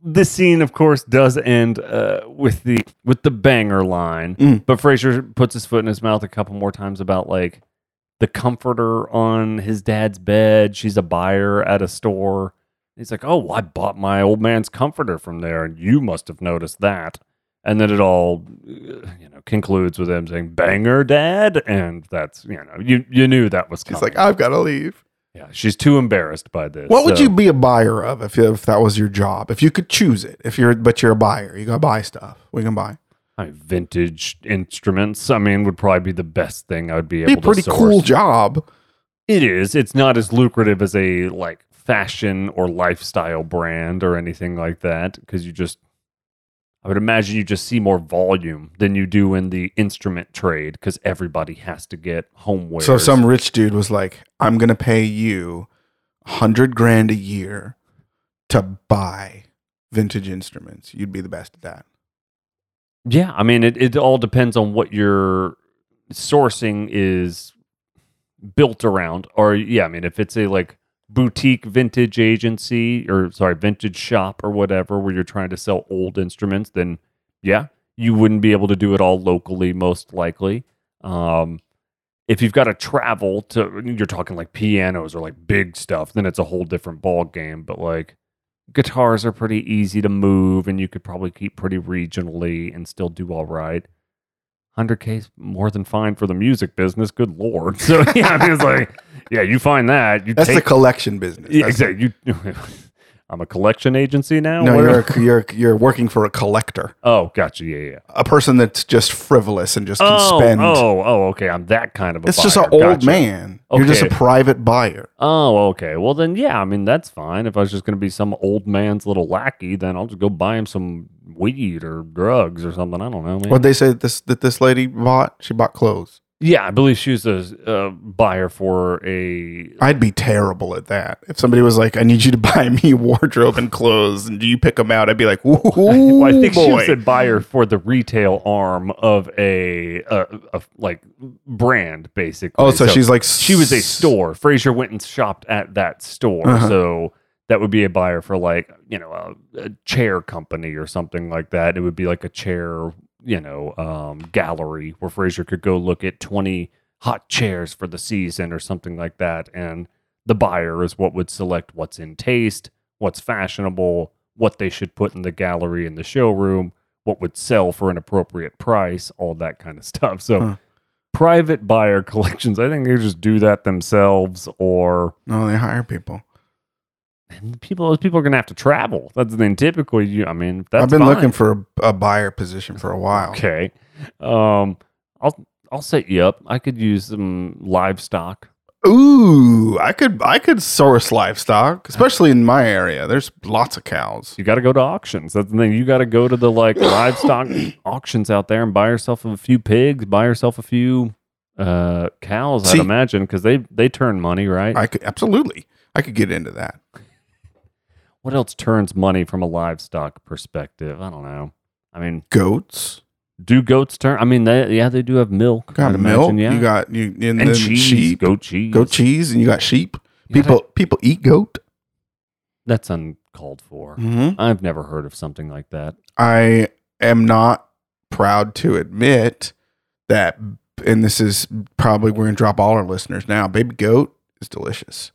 this scene, of course, does end uh, with the with the banger line. Mm. But Frasier puts his foot in his mouth a couple more times about like the comforter on his dad's bed. She's a buyer at a store. He's like, "Oh, well, I bought my old man's comforter from there, and you must have noticed that." And then it all, uh, you know, concludes with him saying, "Banger, Dad," and that's you know, you you knew that was coming. he's like, "I've got to leave." Yeah, she's too embarrassed by this. What would so- you be a buyer of if if that was your job? If you could choose it, if you're but you're a buyer, you gotta buy stuff. We can buy. I mean, vintage instruments? I mean, would probably be the best thing I would be able Be a pretty cool job. It is. It's not as lucrative as a like fashion or lifestyle brand or anything like that because you just I would imagine you just see more volume than you do in the instrument trade because everybody has to get homeware. So some rich dude was like, "I'm gonna pay you a hundred grand a year to buy vintage instruments. You'd be the best at that." Yeah, I mean it, it all depends on what your sourcing is built around. Or yeah, I mean if it's a like boutique vintage agency or sorry, vintage shop or whatever where you're trying to sell old instruments, then yeah, you wouldn't be able to do it all locally most likely. Um if you've got to travel to you're talking like pianos or like big stuff, then it's a whole different ball game. But like guitars are pretty easy to move and you could probably keep pretty regionally and still do all right. 100k is more than fine for the music business. Good lord. So yeah, I mean, it's like, yeah, you find that you That's take the collection business. yeah, exactly. You, I'm a collection agency now. No, you're a, you're you're working for a collector, oh, gotcha. Yeah, yeah. a person that's just frivolous and just can Oh, spend. oh, oh. Okay, I'm that kind of. a it's just an buyer. old Gotcha. man. You're just a private buyer. Oh, okay. Well, then, yeah. I mean, that's fine. If I was just going to be some old man's little lackey, then I'll just go buy him some weed or drugs or something. I don't know, man. What they say this that this lady bought? She bought clothes. Yeah, I believe she was a uh, buyer for a. I'd be terrible at that. If somebody was like, "I need you to buy me wardrobe and clothes," and do you pick them out? I'd be like, "Ooh, Well, I think she was a buyer for the retail arm of a, a, a like brand, basically. oh, so, she's like, she was a store. Frasier went and shopped at that store, Uh-huh. so that would be a buyer for like you know a, a chair company or something like that. It would be like a chair, you know, um, gallery where Frasier could go look at twenty hot chairs for the season or something like that, and the buyer is what would select what's in taste, what's fashionable, what they should put in the gallery in the showroom, what would sell for an appropriate price, all that kind of stuff. So. Huh. Private buyer collections, I think they just do that themselves, or No, they hire people. And people those people are gonna have to travel. That's the thing. Typically, you I mean that's I've been fine. looking for a, a buyer position for a while. Okay. Um I'll I'll set you up. I could use some livestock. Ooh, I could I could source livestock, especially in my area. There's lots of cows. You gotta go to auctions. That's the thing. You gotta go to the like livestock auctions out there and buy yourself a few pigs, buy yourself a few uh cows, See- I'd imagine, because they they turn money, right? I could absolutely. I could get into that. What else turns money from a livestock perspective? I don't know. I mean, Goats, do goats turn? I mean, they, yeah, they do have milk. got milk. yeah. You got you and, and then cheese, sheep, goat cheese, goat cheese, and you got sheep. You gotta- People people eat goat. That's uncalled for. Mm-hmm. I've never heard of something like that. I am not proud to admit that, and this is probably we're gonna drop all our listeners now. Baby goat is delicious.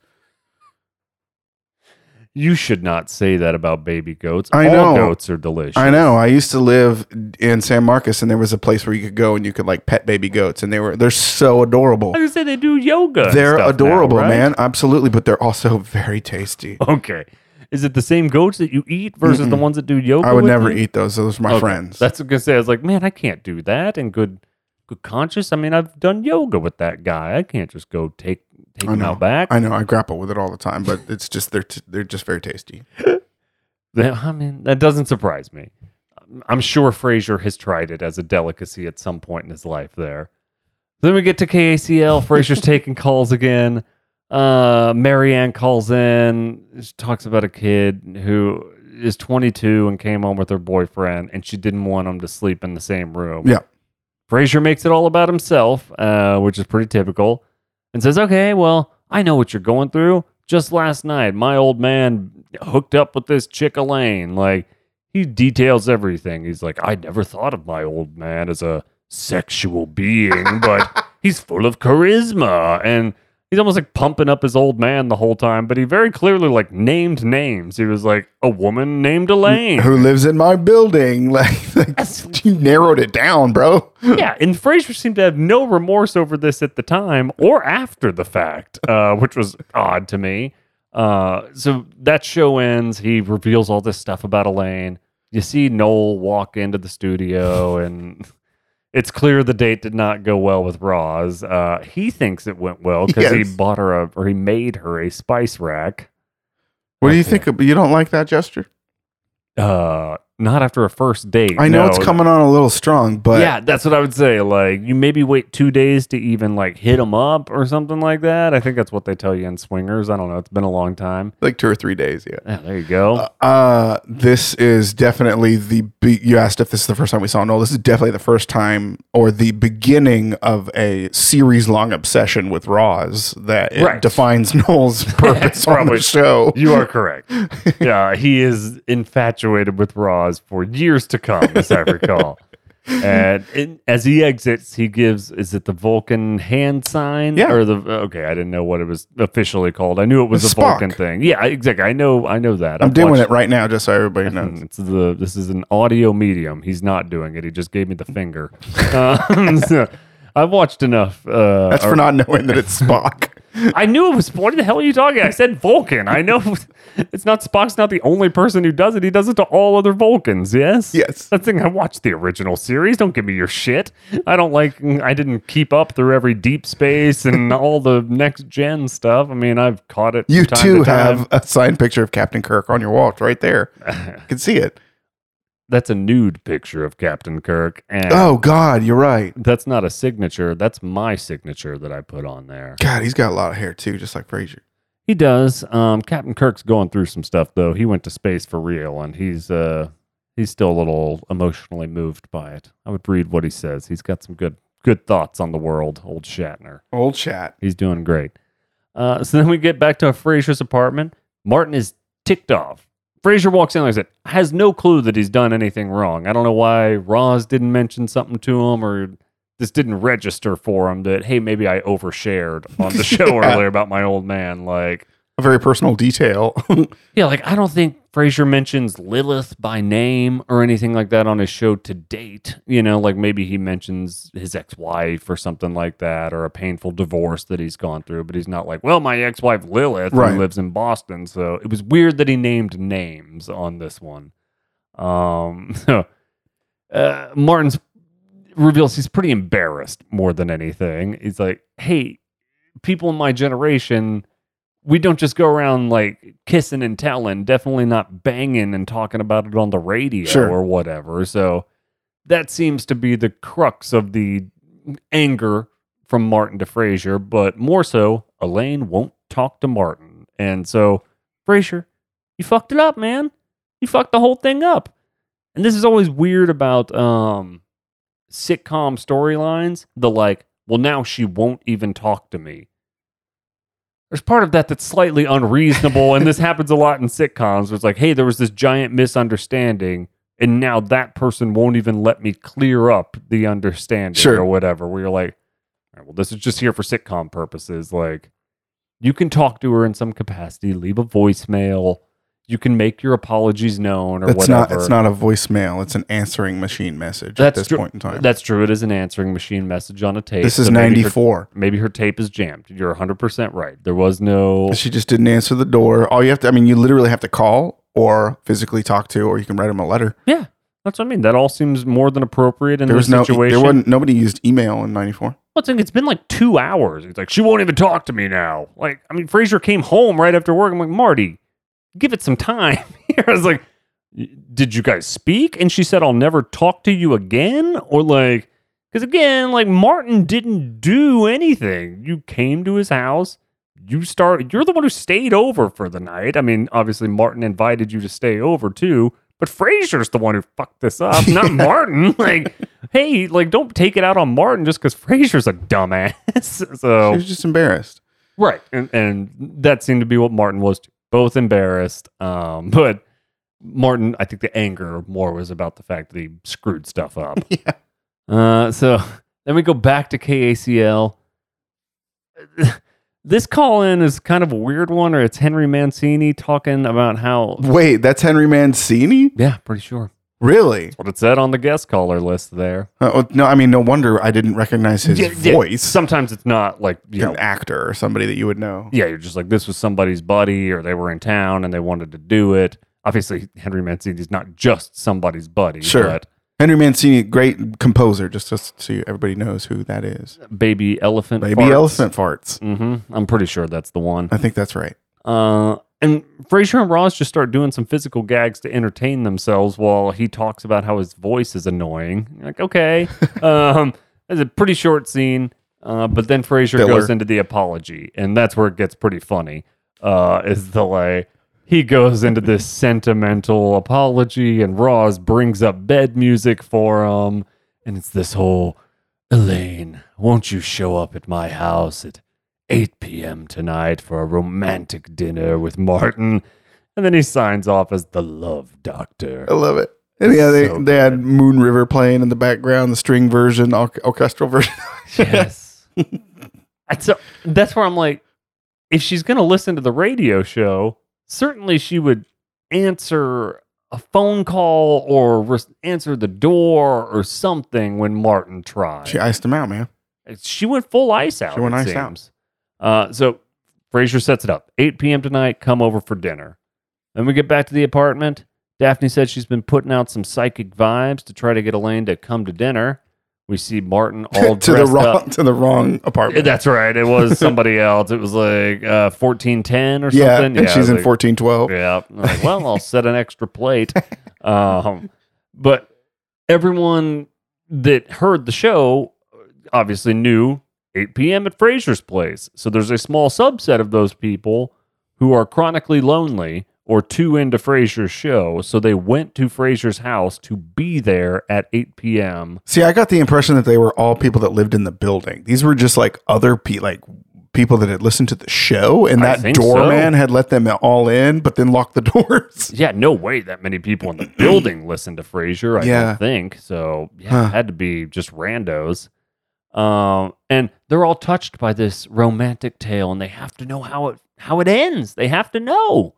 You should not say that about baby goats. I All know. goats are delicious. I know. I used to live in San Marcos, and there was a place where you could go and you could like pet baby goats, and they were they're so adorable. I was gonna say they do yoga. and They're stuff now, adorable, right? man. Absolutely, but they're also very tasty. Okay. Is it the same goats that you eat versus the ones that do yoga? I would with never you? eat those. Those are my Okay. friends. That's what I was gonna say. I was like, man, I can't do that in good good conscience. I mean, I've done yoga with that guy. I can't just go take take I him know. out back. I know. I grapple with it all the time, but it's just they're t- they're just very tasty. That- I mean, that doesn't surprise me. I'm sure Frasier has tried it as a delicacy at some point in his life there. Then we get to KACL. Frasier's taking calls again. Uh, Marianne calls in. She talks about a kid who is 22 and came home with her boyfriend, and she didn't want him to sleep in the same room. Yeah. Frasier makes it all about himself, uh, which is pretty typical, and says, "Okay, well, I know what you're going through. Just last night, my old man hooked up with this chick Elaine. Like, he details everything. He's like, I never thought of my old man as a sexual being, but he's full of charisma and." He's almost like pumping up his old man the whole time, but he very clearly like named names. He was like a woman named Elaine. Who lives in my building? Like, like you narrowed it down, bro. yeah, and Frasier seemed to have no remorse over this at the time or after the fact, uh, which was odd to me. Uh, so that show ends. He reveals all this stuff about Elaine. You see Noel walk into the studio, and it's clear the date did not go well with Roz. Uh, he thinks it went well because he bought her a, or he made her a spice rack. What do you think? Of, you don't like that gesture? Uh, not after a first date. I know no. it's coming on a little strong, but yeah, that's what I would say. Like, you maybe wait two days to even like hit them up or something like that. I think that's what they tell you in swingers. I don't know. It's been a long time. like two or three days. Yeah. Yeah, there you go. Uh, this is definitely the. Be- you asked if this is the first time we saw Noel. This is definitely the first time or the beginning of a series long obsession with Roz that it Right. defines Noel's purpose on the show. you are correct. yeah, he is infatuated with Roz for years to come, as I recall. And in, as he exits, he gives is it the Vulcan hand sign? Yeah. Or the okay, I didn't know what it was officially called. I knew it was It's a Vulcan thing. Yeah, exactly. I know I know that. I'm I've doing watched- it right now, just so everybody knows. It's the this is an audio medium. He's not doing it. He just gave me the finger. Um, so I've watched enough. Uh, That's or- for not knowing that it's Spock. I knew it was. What the hell are you talking? I said Vulcan. I know it's not Spock's not the only person who does it. He does it to all other Vulcans. Yes. Yes. That thing. I watched the original series. Don't give me your shit. I don't like. I didn't keep up through every Deep Space and all the next gen stuff. I mean, I've caught it. You too to have a signed picture of Captain Kirk on your wall. Right there. You can see it. That's a nude picture of Captain Kirk, and Oh God, you're right. that's not a signature. That's my signature that I put on there. God, he's got a lot of hair too, just like Frasier. He does. Um, Captain Kirk's going through some stuff though. He went to space for real, and he's uh, he's still a little emotionally moved by it. I would read what he says. He's got some good good thoughts on the world. Old Shatner. Old chat. He's doing great. Uh, so then we get back to Frasier's apartment. Martin is ticked off. Frasier walks in like I said, has no clue that he's done anything wrong. I don't know why Roz didn't mention something to him or this didn't register for him that, hey, maybe I overshared on the show Yeah. earlier about my old man. Like, A very personal detail. yeah, like I don't think Frasier mentions Lilith by name or anything like that on his show to date. You know, like maybe he mentions his ex-wife or something like that, or a painful divorce that he's gone through. But he's not like, well, my ex-wife Lilith Right. who lives in Boston. So it was weird that he named names on this one. Um, so uh, Martin's reveals he's pretty embarrassed more than anything. He's like, hey, people in my generation we don't just go around like kissing and telling, definitely not banging and talking about it on the radio Sure. or whatever. So that seems to be the crux of the anger from Martin to Frasier, but more so, Elaine won't talk to Martin. And so, Frasier, you fucked it up, man. You fucked the whole thing up. And this is always weird about um sitcom storylines. The like, well, now she won't even talk to me there's part of that that's slightly unreasonable and this happens a lot in sitcoms where it's like hey there was this giant misunderstanding and now that person won't even let me clear up the understanding Sure. or whatever where you're like all right, well this is just here for sitcom purposes like you can talk to her in some capacity leave a voicemail you can make your apologies known or It's whatever not. It's not a voicemail. It's an answering machine message That's at this true. point in time. that's true it is an answering machine message on a tape this is so maybe her- maybe her tape is jammed you're 100% right there was no She just didn't answer the door. All you have to. I mean, you literally have to call or physically talk to, or you can write them a letter. Yeah, that's what I mean. That all seems more than appropriate in There this was no. situation. There wasn't. Nobody used email in ninety four. Well, it's, like, it's been like two hours. It's like she won't even talk to me now. Like, I mean, Frasier came home right after work. I'm like, Marty, give it some time. Here, I was like, did you guys speak? And she said, I'll never talk to you again. Or like, because again, like Martin didn't do anything. You came to his house. You start. You're the one who stayed over for the night. I mean, obviously Martin invited you to stay over too. But Frasier's the one who fucked this up, not Martin. Like, hey, like, don't take it out on Martin just because Frasier's a dumbass. So she was just embarrassed. right, and and that seemed to be what Martin was. Too. Both embarrassed, um, but Martin, I think the anger more was about the fact that he screwed stuff up. Yeah. Uh, so then we go back to KACL. This call in is kind of a weird one, or it's Henry Mancini talking about how. Wait, that's Henry Mancini. Yeah, pretty sure. Really? That's what it said on the guest caller list there. Uh, no, I mean, no wonder I didn't recognize his Yeah, yeah. voice. Sometimes it's not like you know an actor or somebody that you would know. yeah, you're just like this was somebody's buddy or they were in town and they wanted to do it. Obviously, Henry Mancini's not just somebody's buddy. Sure. But Henry Mancini, great composer. Just so so everybody knows who that is. baby elephant. Baby elephant farts. hmm I'm pretty sure that's the one. I think that's right. Uh, and Frasier and Roz just start doing some physical gags to entertain themselves while he talks about how his voice is annoying. Like, okay, um, it's a pretty short scene. Uh, but then Frasier Filler. goes into the apology, and that's where it gets pretty funny. Uh, is the like he goes into this sentimental apology, and Roz brings up bed music for him, and it's this whole Elaine, won't you show up at my house at 8 p.m. tonight for a romantic dinner with Martin? And then he signs off as the love doctor. I love it. And yeah, they, So they had Moon River playing in the background, the string version, or- orchestral version. Yes. And so that's where I'm like, if she's going to listen to the radio show, certainly she would answer a phone call or res- answer the door or something when Martin tried. she iced him out, man. She went full ice out. She went ice out. Uh, so Frasier sets it up. 8 p.m. tonight, come over for dinner. Then we get back to the apartment. Daphne said she's been putting out some psychic vibes to try to get Elaine to come to dinner. We see Martin all to the dressed wrong up. to the wrong apartment. That's right. It was somebody else. It was like uh, 1410 or yeah, something. and she's in like- fourteen twelve. yeah. Like, well, I'll set an extra plate. Um, but everyone that heard the show obviously knew 8 p.m. at Frasier's place. So there's a small subset of those people who are chronically lonely or too into Frasier's show. So they went to Frasier's house to be there at 8 p.m. See, I got the impression that they were all people that lived in the building. These were just like other people, like people that had listened to the show, and I that doorman had let them all in, but then locked the doors. Yeah, no way that many people in the building listened to Frasier. I Yeah. don't think so. Yeah, Huh. it had to be just randos. Um, and they're all touched by this romantic tale, and they have to know how it how it ends. They have to know.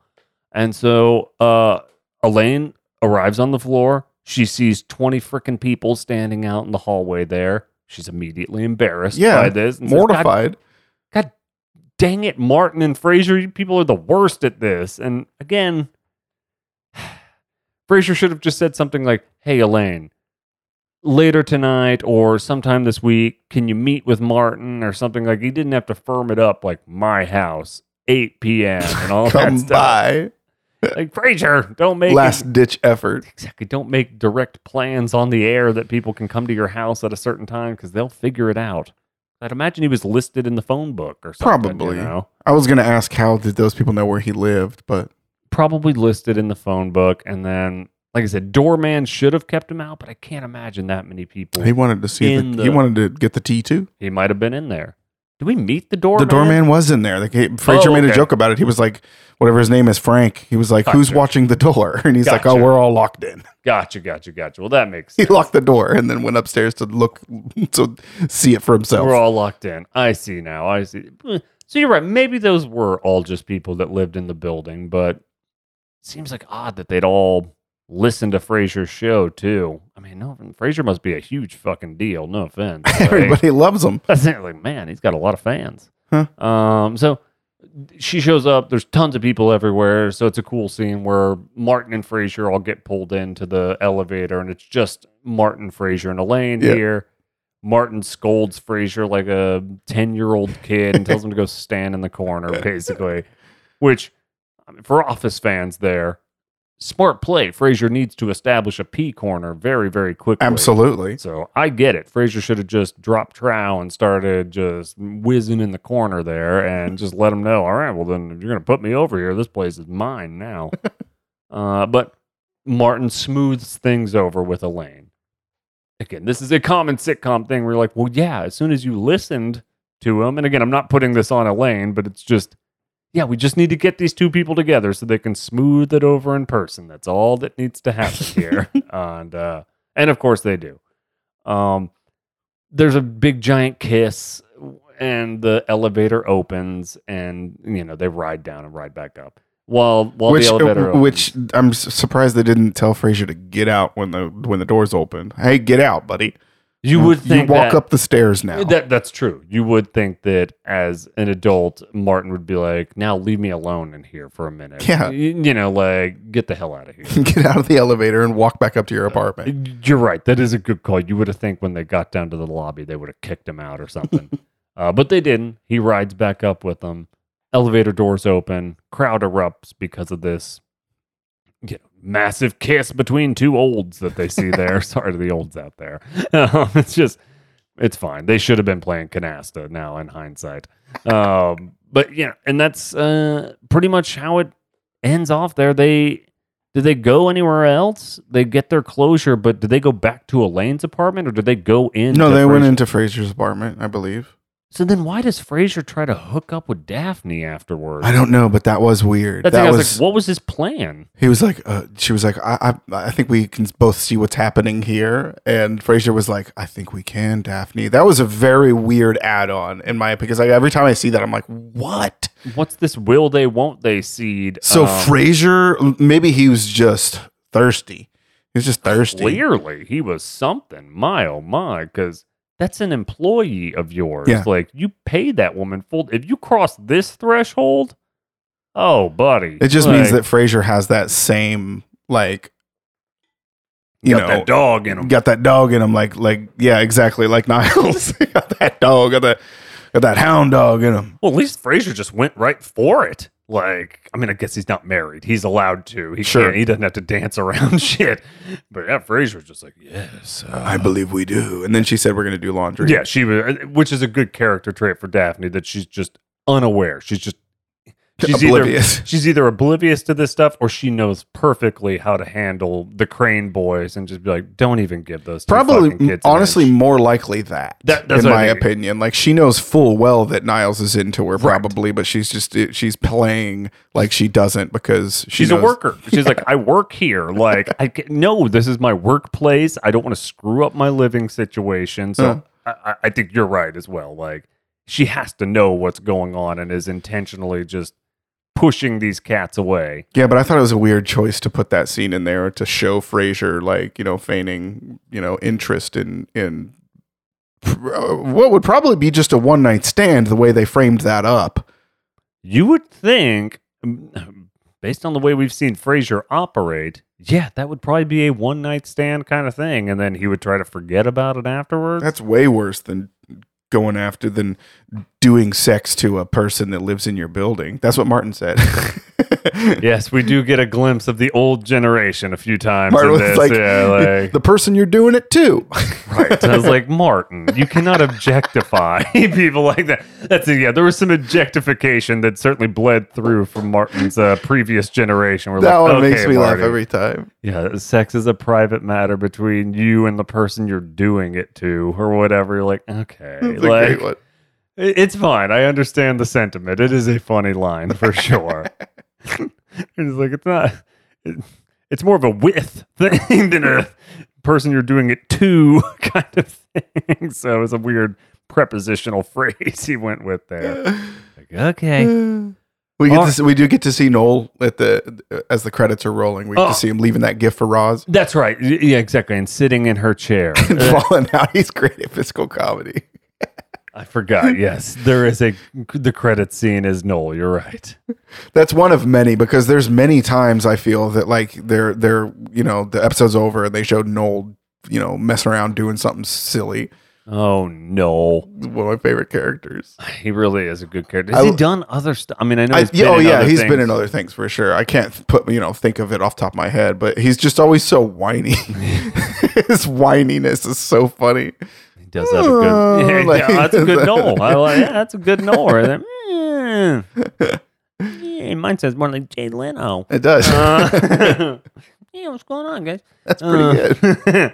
And so, uh, Elaine arrives on the floor. She sees twenty freaking people standing out in the hallway. There, she's immediately embarrassed Yeah, by this. and says, "God Mortified. God dang it, Martin and Frasier, you people are the worst at this. And again, Frasier should have just said something like, Hey, Elaine, later tonight or sometime this week, can you meet with Martin or something like he didn't have to firm it up like my house, 8 p.m. and all that Come stuff. by. Like Frasier, don't make Last ditch effort. exactly don't make direct plans on the air that people can come to your house at a certain time because they'll figure it out. I'd imagine he was listed in the phone book or something. Probably. You know? I was going to ask how did those people know where he lived, but Probably listed in the phone book. And then, like I said, doorman should have kept him out, but I can't imagine that many people. he wanted to see. The, the- he wanted to get the tea too. He might have been in there. Did we meet the doorman? The doorman was in there. Like, he, Frasier Oh, made a joke about it. He was like, whatever his name is, Frank. He was like, "Who's watching the door?" And he's like, "Oh, we're all locked in." Gotcha, gotcha, gotcha. Well, that makes He locked the door and then went upstairs to look to see it for himself. We're all locked in. I see now. I see. Eh, So you're right. Maybe those were all just people that lived in the building, but it seems like odd that they'd all listen to Frasier's show too. I mean, no, Frasier must be a huge fucking deal. No offense. Like, Everybody loves him. That's it. Like, man, he's got a lot of fans. Huh. Um, so she shows up. There's tons of people everywhere. So it's a cool scene where Martin and Frasier all get pulled into the elevator, and it's just Martin, Frasier, and Elaine Yeah. here. Martin scolds Frasier like a 10 year old kid and tells him to go stand in the corner, basically. Which, I mean, for Office fans there, smart play. Frasier needs to establish a P corner very, very quickly. Absolutely. So I get it. Frasier should have just dropped trow and started just whizzing in the corner there and just let him know, all right, well, then if you're going to put me over here, this place is mine now. uh, but Martin smooths things over with Elaine. Again, this is a common sitcom thing where you're like, well, yeah, as soon as you listened to him, and again, I'm not putting this on Elaine, but it's just, yeah, we just need to get these two people together so they can smooth it over in person. That's all that needs to happen here. and uh, and of course they do. Um, there's a big giant kiss, and the elevator opens, and you know they ride down and ride back up. While while which, uh, the elevator, opens. which. I'm surprised they didn't tell Frasier to get out when the when the doors opened. Hey, get out, buddy! You would think you walk that, up the stairs now. That that's true. You would think that as an adult, Martin would be like, "Now leave me alone in here for a minute." Yeah. Y- you know, like get the hell out of here. get out of the elevator and walk back up to your apartment. You're right. That is a good call. You would have think when they got down to the lobby, they would have kicked him out or something. uh, but they didn't. He rides back up with them. Elevator doors open. Crowd erupts because of this you know, massive kiss between two olds that they see there. Sorry to the olds out there. Um, it's just, it's fine. They should have been playing canasta now in hindsight. Um, but yeah, and that's uh, pretty much how it ends off there. They did they go anywhere else? They get their closure, but did they go back to Elaine's apartment or did they go in? No, they went Frasier- into Frasier's apartment, I believe. So then, why does Frasier try to hook up with Daphne afterwards? I don't know, but that was weird. That was, was like, what was his plan? he was like, uh, she was like, I, I, I think we can both see what's happening here. And Frasier was like, I think we can, Daphne. That was a very weird add-on in my opinion. because like every time I see that, I'm like, what? What's this will they won't they seed? So Um, Frasier, maybe he was just thirsty. He was just thirsty. clearly he was something. My oh my, because that's an employee of yours. Yeah. Like you paid that woman full. If you cross this threshold, oh, buddy, It just means that Frasier has that same like you got know that dog in him. got that dog in him like like yeah exactly like Niles got that dog got that got that hound dog in him Well, at least Frasier just went right for it. Like, I mean, I guess he's not married. He's allowed to. He Sure. can't. He doesn't have to dance around shit. But yeah, Frasier's just like, yes. uh, I believe we do and then she said we're gonna do laundry Yeah, she was, which is a good character trait for Daphne that she's just unaware. She's just she's Oblivious. Either, she's either oblivious to this stuff or she knows perfectly how to handle the Crane boys and just be like, don't even give those probably kids honestly inch." more likely that, That- that's in my opinion like she knows full well that Niles is into her Right. probably but she's just she's playing like she doesn't because she She's a worker. She's like, I work here. Like, I ca- no, this is my workplace. I don't want to screw up my living situation. So mm. I, I- I think you're right as well. Like, she has to know what's going on and is intentionally just pushing these cats away. Yeah, but I thought it was a weird choice to put that scene in there to show Frasier like you know feigning you know interest in in uh, what would probably be just a one night stand the way they framed that up. You would think, based on the way we've seen Frasier operate, yeah, that would probably be a one night stand kind of thing. And then he would try to forget about it afterwards. That's way worse than going after than doing sex to a person that lives in your building. That's what Martin said. yes, we do get a glimpse of the old generation a few times Martin in was this. like, yeah, like the person you're doing it to. right. I was like, Martin, you cannot objectify people like that. That's it. Yeah, there was some objectification that certainly bled through from Martin's uh, previous generation. We're that like, one makes "Okay, me laugh every time. Yeah, sex is a private matter between you and the person you're doing it to, or whatever. You're like, okay, like it's fine. I understand the sentiment. It is a funny line for sure. it's like it's not. it- it's more of a with thing than a person you're doing it to kind of thing. So it's a weird prepositional phrase he went with there. Like, okay. We get Oh. to see, we do get to see Noel at the as the credits are rolling. We get Oh. to see him leaving that gift for Roz That's right. Yeah, exactly. And sitting in her chair. and falling out. He's great at physical comedy. I forgot. Yes, there is a the credit scene is Noel. You're right. That's one of many because there's many times I feel that like they're they're you know the episode's over and they showed Noel you know messing around doing something silly. Oh no, One of my favorite characters. he really is a good character. Has I- he done other stuff? I mean, I know. I, He's yeah, been oh in yeah, other he's been in other things for sure. I can't put you know think of it off the top of my head, but he's just always so whiny. His whininess is so funny. He does have a good. Oh, Yeah, like- yeah, that's a good Noel. I like. Yeah, that's a good Noel. right there. Mm. Yeah, mine says more like Jay Leno. It does. Uh, yeah, what's going on, guys? That's pretty good. good.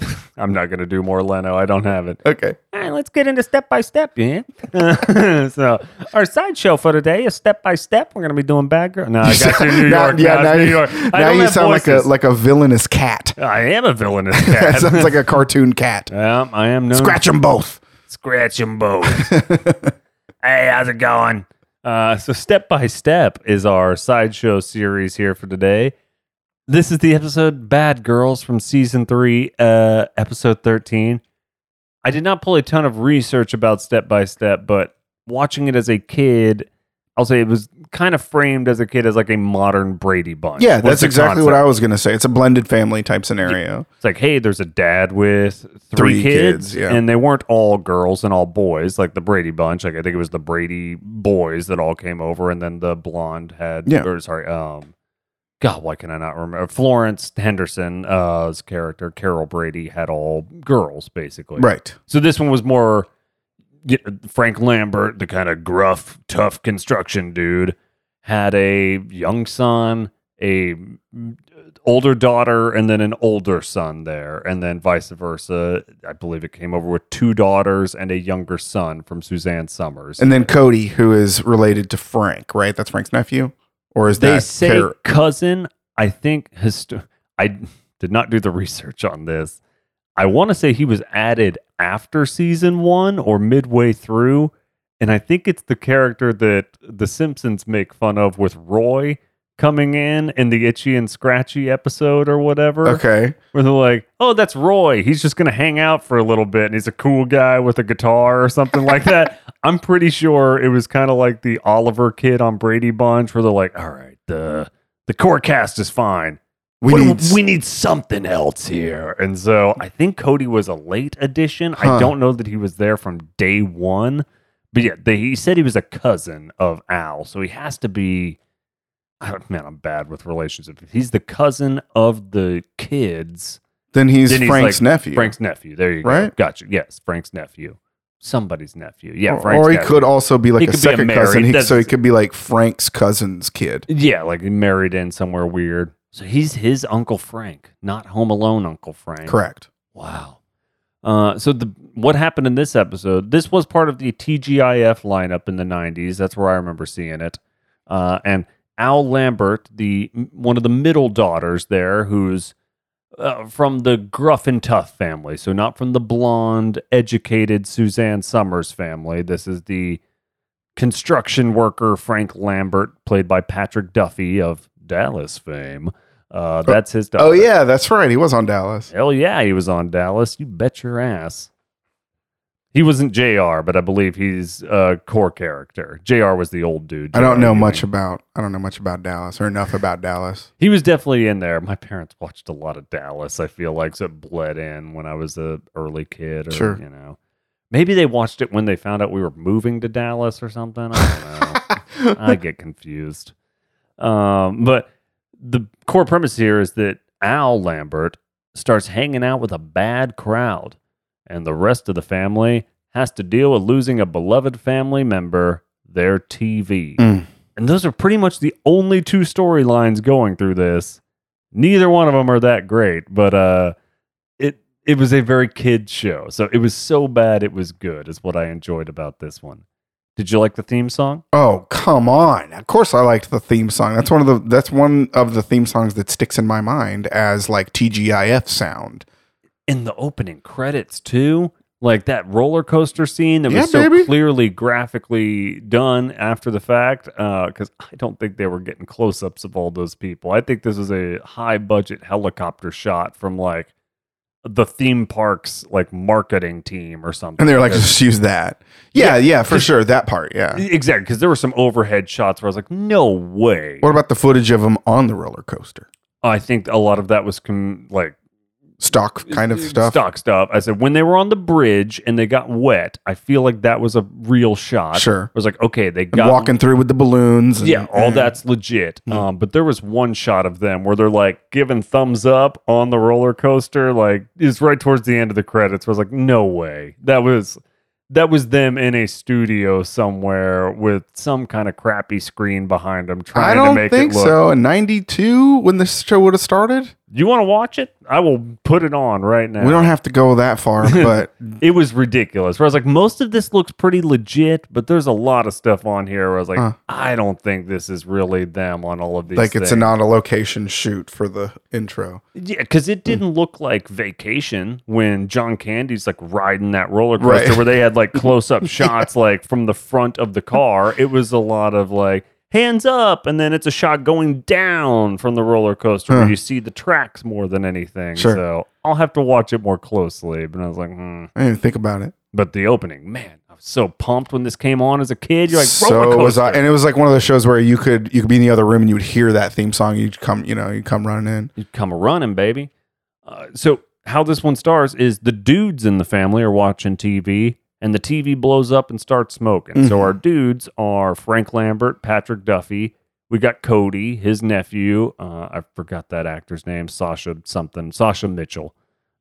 I'm not gonna do more Leno. I don't have it. Okay. All right, let's get into step by step, yeah. so our sideshow for today is step by step. We're gonna be doing bad girl. No, I got you, New Now- York. yeah, now, New you, York. I now you sound like a like a villainous cat. I am a villainous that cat. sounds like a cartoon cat. yeah, I am known. Scratch them both. scratch them both. hey, how's it going? Uh, so step by step is our sideshow series here for today. This is the episode "Bad Girls" from season three, uh, episode thirteen. I did not pull a ton of research about step by step, but watching it as a kid, I'll say it was kind of framed as a kid as like a modern Brady Bunch. Yeah, that's exactly what. I was going to say. It's a blended family type scenario. It's like, hey, there's a dad with Three three, kids, kids, yeah. and they weren't all girls and all boys, like the Brady bunch. Like I think it was the Brady boys that all came over, and then the blonde had, Yeah. or sorry, um, God, why can I not remember? Florence Henderson's uh, character, Carol Brady, had all girls basically. Right. So this one was more yeah, Frank Lambert, the kind of gruff, tough construction dude, had a young son, a mm, older daughter, and then an older son there, and then vice versa. I believe it came over with two daughters and a younger son from Suzanne Somers. And then Cody, who is related to Frank, right? That's Frank's nephew? Or is they that say cousin. I think histo- I did not do the research on this. I want to say he was added after season one or midway through, and I think it's the character that the Simpsons make fun of with Roy coming in in the Itchy and Scratchy episode or whatever. Okay. Where they're like, oh, that's Roy. He's just going to hang out for a little bit and he's a cool guy with a guitar or something like that. I'm pretty sure it was kind of like the Oliver kid on Brady Bunch where they're like, all right, the, the core cast is fine. We What- need we need something else here. And so I think Cody was a late addition. I don't know that he was there from day one. But yeah, they, he said he was a cousin of Al. So he has to be. I man, I'm bad with relationships. If he's the cousin of the kids, then he's then he's Frank's like nephew. Frank's nephew. There you go. Right? Gotcha. Yes, Frank's nephew. Somebody's nephew. Yeah, or, Frank's or he gotta could also be like He a be a second cousin. He, so he could be like Frank's cousin's kid. Yeah, like he married in somewhere weird. So he's his Uncle Frank, not Home Alone Uncle Frank. Correct. Wow. Uh, so the what happened in this episode? This was part of the TGIF lineup in the '90s. That's where I remember seeing it. Uh, and Al Lambert, the one of the middle daughters there, who's uh, from the gruff and tough family, so not from the blonde, educated Suzanne Somers family. This is the construction worker Frank Lambert, played by Patrick Duffy of Dallas fame. Uh, that's his daughter. Oh yeah, that's right. He was on Dallas. Hell yeah, he was on Dallas. You bet your ass. He wasn't JR, but I believe he's a core character. JR was the old dude. I don't know much about. I don't know much about Dallas or enough about Dallas. He was definitely in there. My parents watched a lot of Dallas. I feel like so it bled in when I was a early kid. Or, Sure. You know, maybe they watched it when they found out we were moving to Dallas or something. I don't know. I get confused. Um, but the core premise here is that Al Lambert starts hanging out with a bad crowd, and the rest of the family has to deal with losing a beloved family member, their TV. Mm. And those are pretty much the only two storylines going through this. Neither one of them are that great, but uh, it it was a very kid show, so it was so bad it was good. Is what I enjoyed about this one. Did you like the theme song? Oh come on! Of course, I liked the theme song. That's one of the. That's one of the theme songs that sticks in my mind as like TGIF sound. In the opening credits too like that roller coaster scene that Yeah, was so baby. clearly graphically done after the fact uh, because i don't think they were getting close-ups of all those people i think this was a high budget helicopter shot from like the theme parks like marketing team or something And they're like, just use that. Yeah, yeah, for sure. That part. Yeah. exactly because there were some overhead shots where i was like no way What about the footage of them on the roller coaster? i think a lot of that was com- like Stock kind of stuff. Stock stuff. I said when they were on the bridge and they got wet, I feel like that was a real shot. Sure. I was like, okay, they And walking through with the balloons. and- Yeah, all and- that's legit. Mm. Um, but there was one shot of them where they're like giving thumbs up on the roller coaster. Like it's right towards the end of the credits. I was like, no way. That was that was them in a studio somewhere with some kind of crappy screen behind them trying to I don't make think it look. so. In '92, when this show would have started, You want to watch it? I will put it on right now. we don't have to go that far. But it was ridiculous. Where I was like, most of this looks pretty legit, but there's a lot of stuff on here where I was like, Huh. I don't think this is really them on all of these. like it's a not a location shoot for the intro. yeah, because it hmm. didn't look like Vacation when John Candy's like riding that roller coaster Right. where they had like close up shots like from the front of the car. It was a lot of like hands up, and then it's a shot going down from the roller coaster where you see the tracks more than anything. Sure. So I'll have to watch it more closely. But I was like, hmm. I didn't think about it. But the opening, man, I was so pumped when this came on as a kid. You're like, so roller was I, and it was like one of those shows where you could you could be in the other room and you would hear that theme song. You'd come, you know, you'd come running in. You'd come running, baby. Uh, so how this one stars is the dudes in the family are watching TV, and the TV blows up and starts smoking. So Mhm. our dudes are Frank Lambert, Patrick Duffy. We got Cody, his nephew. Uh, I forgot that actor's name, Sasha something, Sasha Mitchell.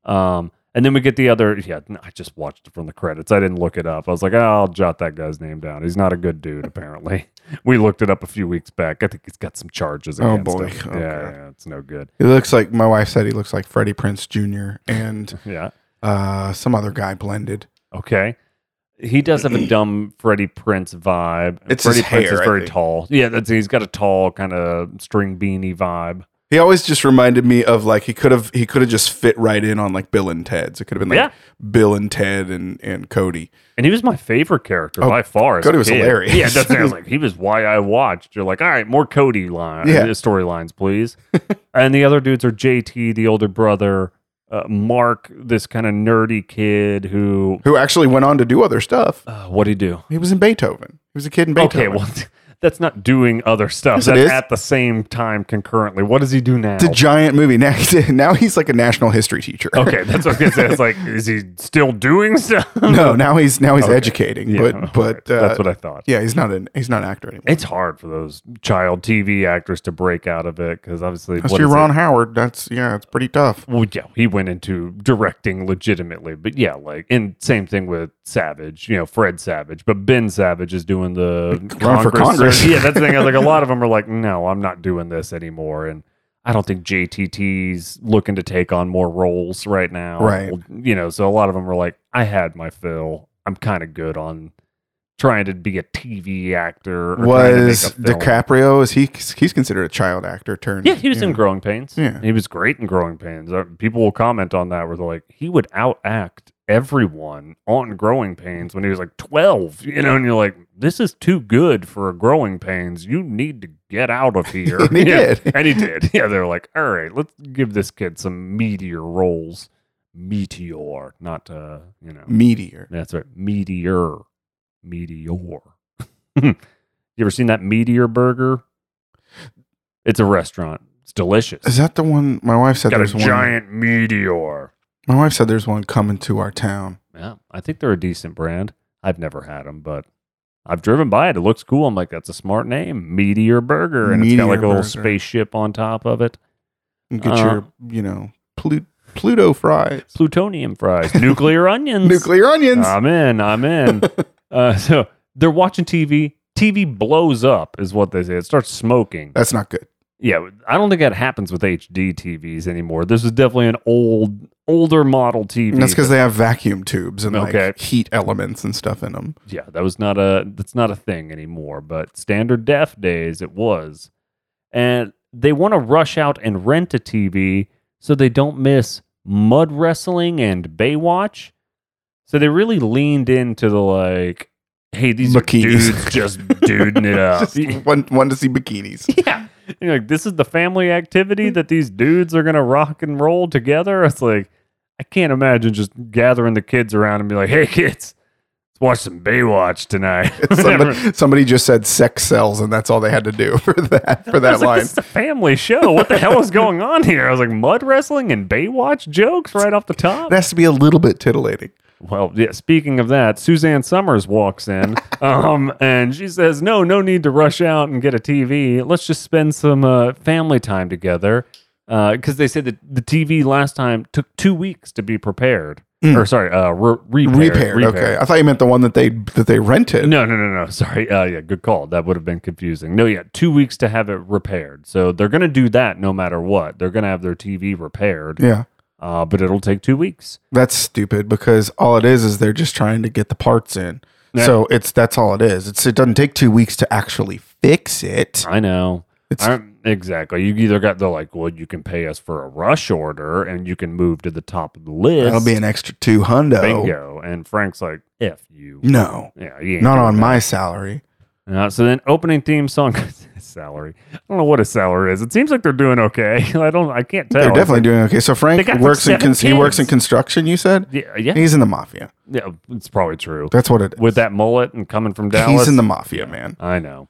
Um, and then we get the other. Yeah, I just watched it from the credits. I didn't look it up. I was like, oh, I'll jot that guy's name down. He's not a good dude, apparently. we looked it up a few weeks back. I think he's got some charges. Oh, Against boy. him. Oh, yeah, yeah, it's no good. He looks like my wife said he looks like Freddie Prinze Jr. and Yeah. uh, some other guy blended. Okay. He does have a dumb Freddie Prinze vibe. It's Freddie his Prinze hair, is I very think. tall. Yeah, that's he's got a tall kind of string beanie vibe. He always just reminded me of like he could have he could have just fit right in on like Bill and Ted's. It could have been like Bill and Ted and and Cody. And he was my favorite character Oh, by far. as Cody a was kid. hilarious. Yeah, that's I was like, he was why I watched. You're like, all right, more Cody line, Yeah. uh, storylines, please. and the other dudes are JT, the older brother, uh, Mark, this kind of nerdy kid who, Who actually went on to do other stuff. uh, what would he do? He was in Beethoven. He was a kid in Beethoven. Okay, well, that's not doing other stuff. Yes, that's at the same time concurrently. What does he do now? it's a giant movie. Now, now he's like a national history teacher. okay, that's what I was. It's like, is he still doing stuff? no, now he's now he's Okay. educating. Yeah, but but okay. uh, that's what I thought. yeah, he's not an he's not an actor anymore. It's hard for those child TV actors to break out of it because obviously, That's your is it? Ron Howard. That's yeah, it's pretty tough. Well, yeah, he went into directing legitimately, but yeah, like, and same thing with Savage, you know, Fred Savage, but Ben Savage is doing the Run for Congress. yeah, that's the thing. Like, a lot of them are like, no, I'm not doing this anymore, and I don't think JTT's looking to take on more roles right now, Right. You know, so a lot of them are like, I had my fill. I'm kind of good on trying to be a TV actor. Or trying to make Was. DiCaprio? Is he? He's considered a child actor turned. Yeah, he was in yeah. Growing Pains. Yeah. He was great in Growing Pains. Uh, People will comment on that where they're like, he would outact everyone on Growing Pains when he was like 12, you know, and you're like, this is too good for a Growing Pains. You need to get out of here. And he Yeah, did. And he did. Yeah, they're like, all right, let's give this kid some meteor rolls Meteor, not, uh, you know, Meteor. that's right. Meteor. Meteor. you ever seen that Meteor burger? It's a restaurant. It's delicious. Is that the one? My wife said Got a there's one. giant meteor. My wife said there's one coming to our town. Yeah, I think they're a decent brand. I've never had them, but I've driven by it. It looks cool. I'm like, that's a smart name, Meteor Burger, and it's got like a Meteor little Burger. spaceship on top of it. You Get Uh, your you know Plu- Pluto fries, Plutonium fries, nuclear onions. nuclear onions. I'm in. I'm in. uh, so they're watching TV. TV blows up, is what they say. It starts smoking. That's not good. Yeah, I don't think that happens with HD TVs anymore. This is definitely an old, older model TV. And that's because they have vacuum tubes and Okay. like heat elements and stuff in them. yeah, that was not a that's not a thing anymore. But standard def days, it was, and they want to rush out and rent a TV so they don't miss mud wrestling and Baywatch. So they really leaned into the like, hey, these are Bikinis. dudes just duding it up. Just one to see bikinis. yeah. You're like, this is the family activity that these dudes are gonna rock and roll together. It's like I can't imagine just gathering the kids around and be like, "Hey, kids, let's watch some Baywatch tonight." somebody, somebody just said sex sells, and that's all they had to do for that for that like, line. is a family show. What the hell is going on here? I was like, mud wrestling and Baywatch jokes right off the top. It has to be a little bit titillating. Well, yeah. Speaking of that, Suzanne Somers walks in, um, and she says, "No, no need to rush out and get a TV. Let's just spend some uh, family time together." Because they said that the TV last time took two weeks to be prepared, or sorry, uh, re- repaired. Repaired. Okay, I thought you meant the one that they that they rented. No, no, no, no. Sorry. Uh, yeah, good call. That would have been confusing. No, yeah, two weeks to have it repaired. So they're going to do that no matter what. They're going to have their TV repaired, Yeah, uh, but it'll take two weeks. that's stupid because all it is is they're just trying to get the parts in. Yeah. So it's that's all it is. It's it doesn't take two weeks to actually fix it. I know. It's I- exactly. You either got they're like, well, you can pay us for a rush order, and you can move to the top of the list. that'll be an extra two hundo. bingo. And Frank's like, "If you." No, Yeah, you ain't not doing on that. my salary. Uh, so then, opening theme song salary. I don't know what a salary is. It seems like they're doing okay. I don't. I can't tell. They're definitely doing okay. So Frank got, like, works in cons- he works in construction. You said Yeah, yeah, he's in the mafia. yeah. It's probably true. That's what it is. With that mullet and coming from Dallas, he's in the mafia, man. I know.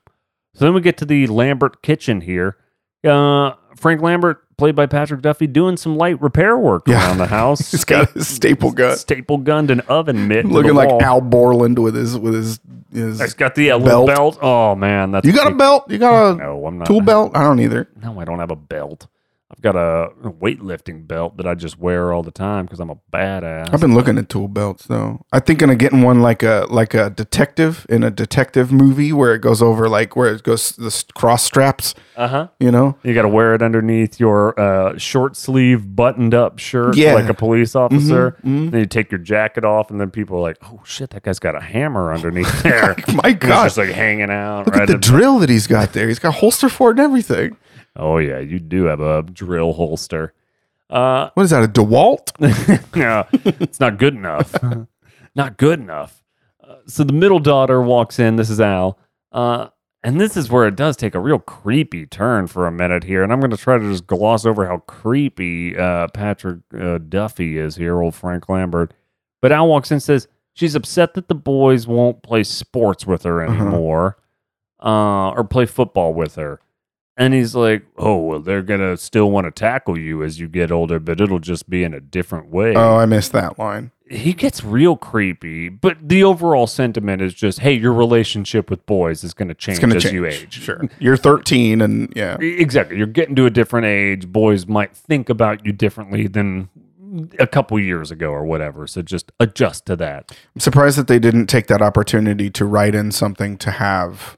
So then we get to the Lambert kitchen here. Uh, Frank Lambert, played by Patrick Duffy, doing some light repair work Yeah. around the house. He's got a staple gun. staple gunned an oven mitt. Looking like wall. Al Borland with his with his. his He's got the uh, belt. belt. Oh man, that's you got a belt? You got a No, I'm not. tool belt? I don't either. No, I don't have a belt. I've got a weightlifting belt that I just wear all the time because I'm a badass. I've been looking at tool belts though. I'm thinking of getting one like a like a detective in a detective movie where it goes over like where it goes the cross straps. Uh huh. You know, You got to wear it underneath your uh, short sleeve buttoned up shirt, Yeah. like a police officer. mhm. Then you take your jacket off, and then people are like, "Oh shit, that guy's got a hammer underneath there." my And God, it's just like hanging out. look right at the drill that he's got there. He's got holster for it and everything. Oh yeah, you do have a drill holster. Uh, What is that? A DeWalt? yeah, it's not good enough. not good enough. Uh, so the middle daughter walks in. This is Al. Uh, and this is where it does take a real creepy turn for a minute here. And I'm going to try to just gloss over how creepy uh, Patrick uh, Duffy is here, old Frank Lambert. But Al walks in and says she's upset that the boys won't play sports with her Uh-huh. anymore uh, or play football with her. And he's like, oh, well, they're going to still want to tackle you as you get older, but it'll just be in a different way. Oh, I missed that line. he gets real creepy, but the overall sentiment is just, hey, your relationship with boys is going to change It's going to as change. you age. Sure. You're 13 and yeah. Exactly. You're getting to a different age. Boys might think about you differently than a couple years ago or whatever. So just adjust to that. I'm surprised that they didn't take that opportunity to write in something to have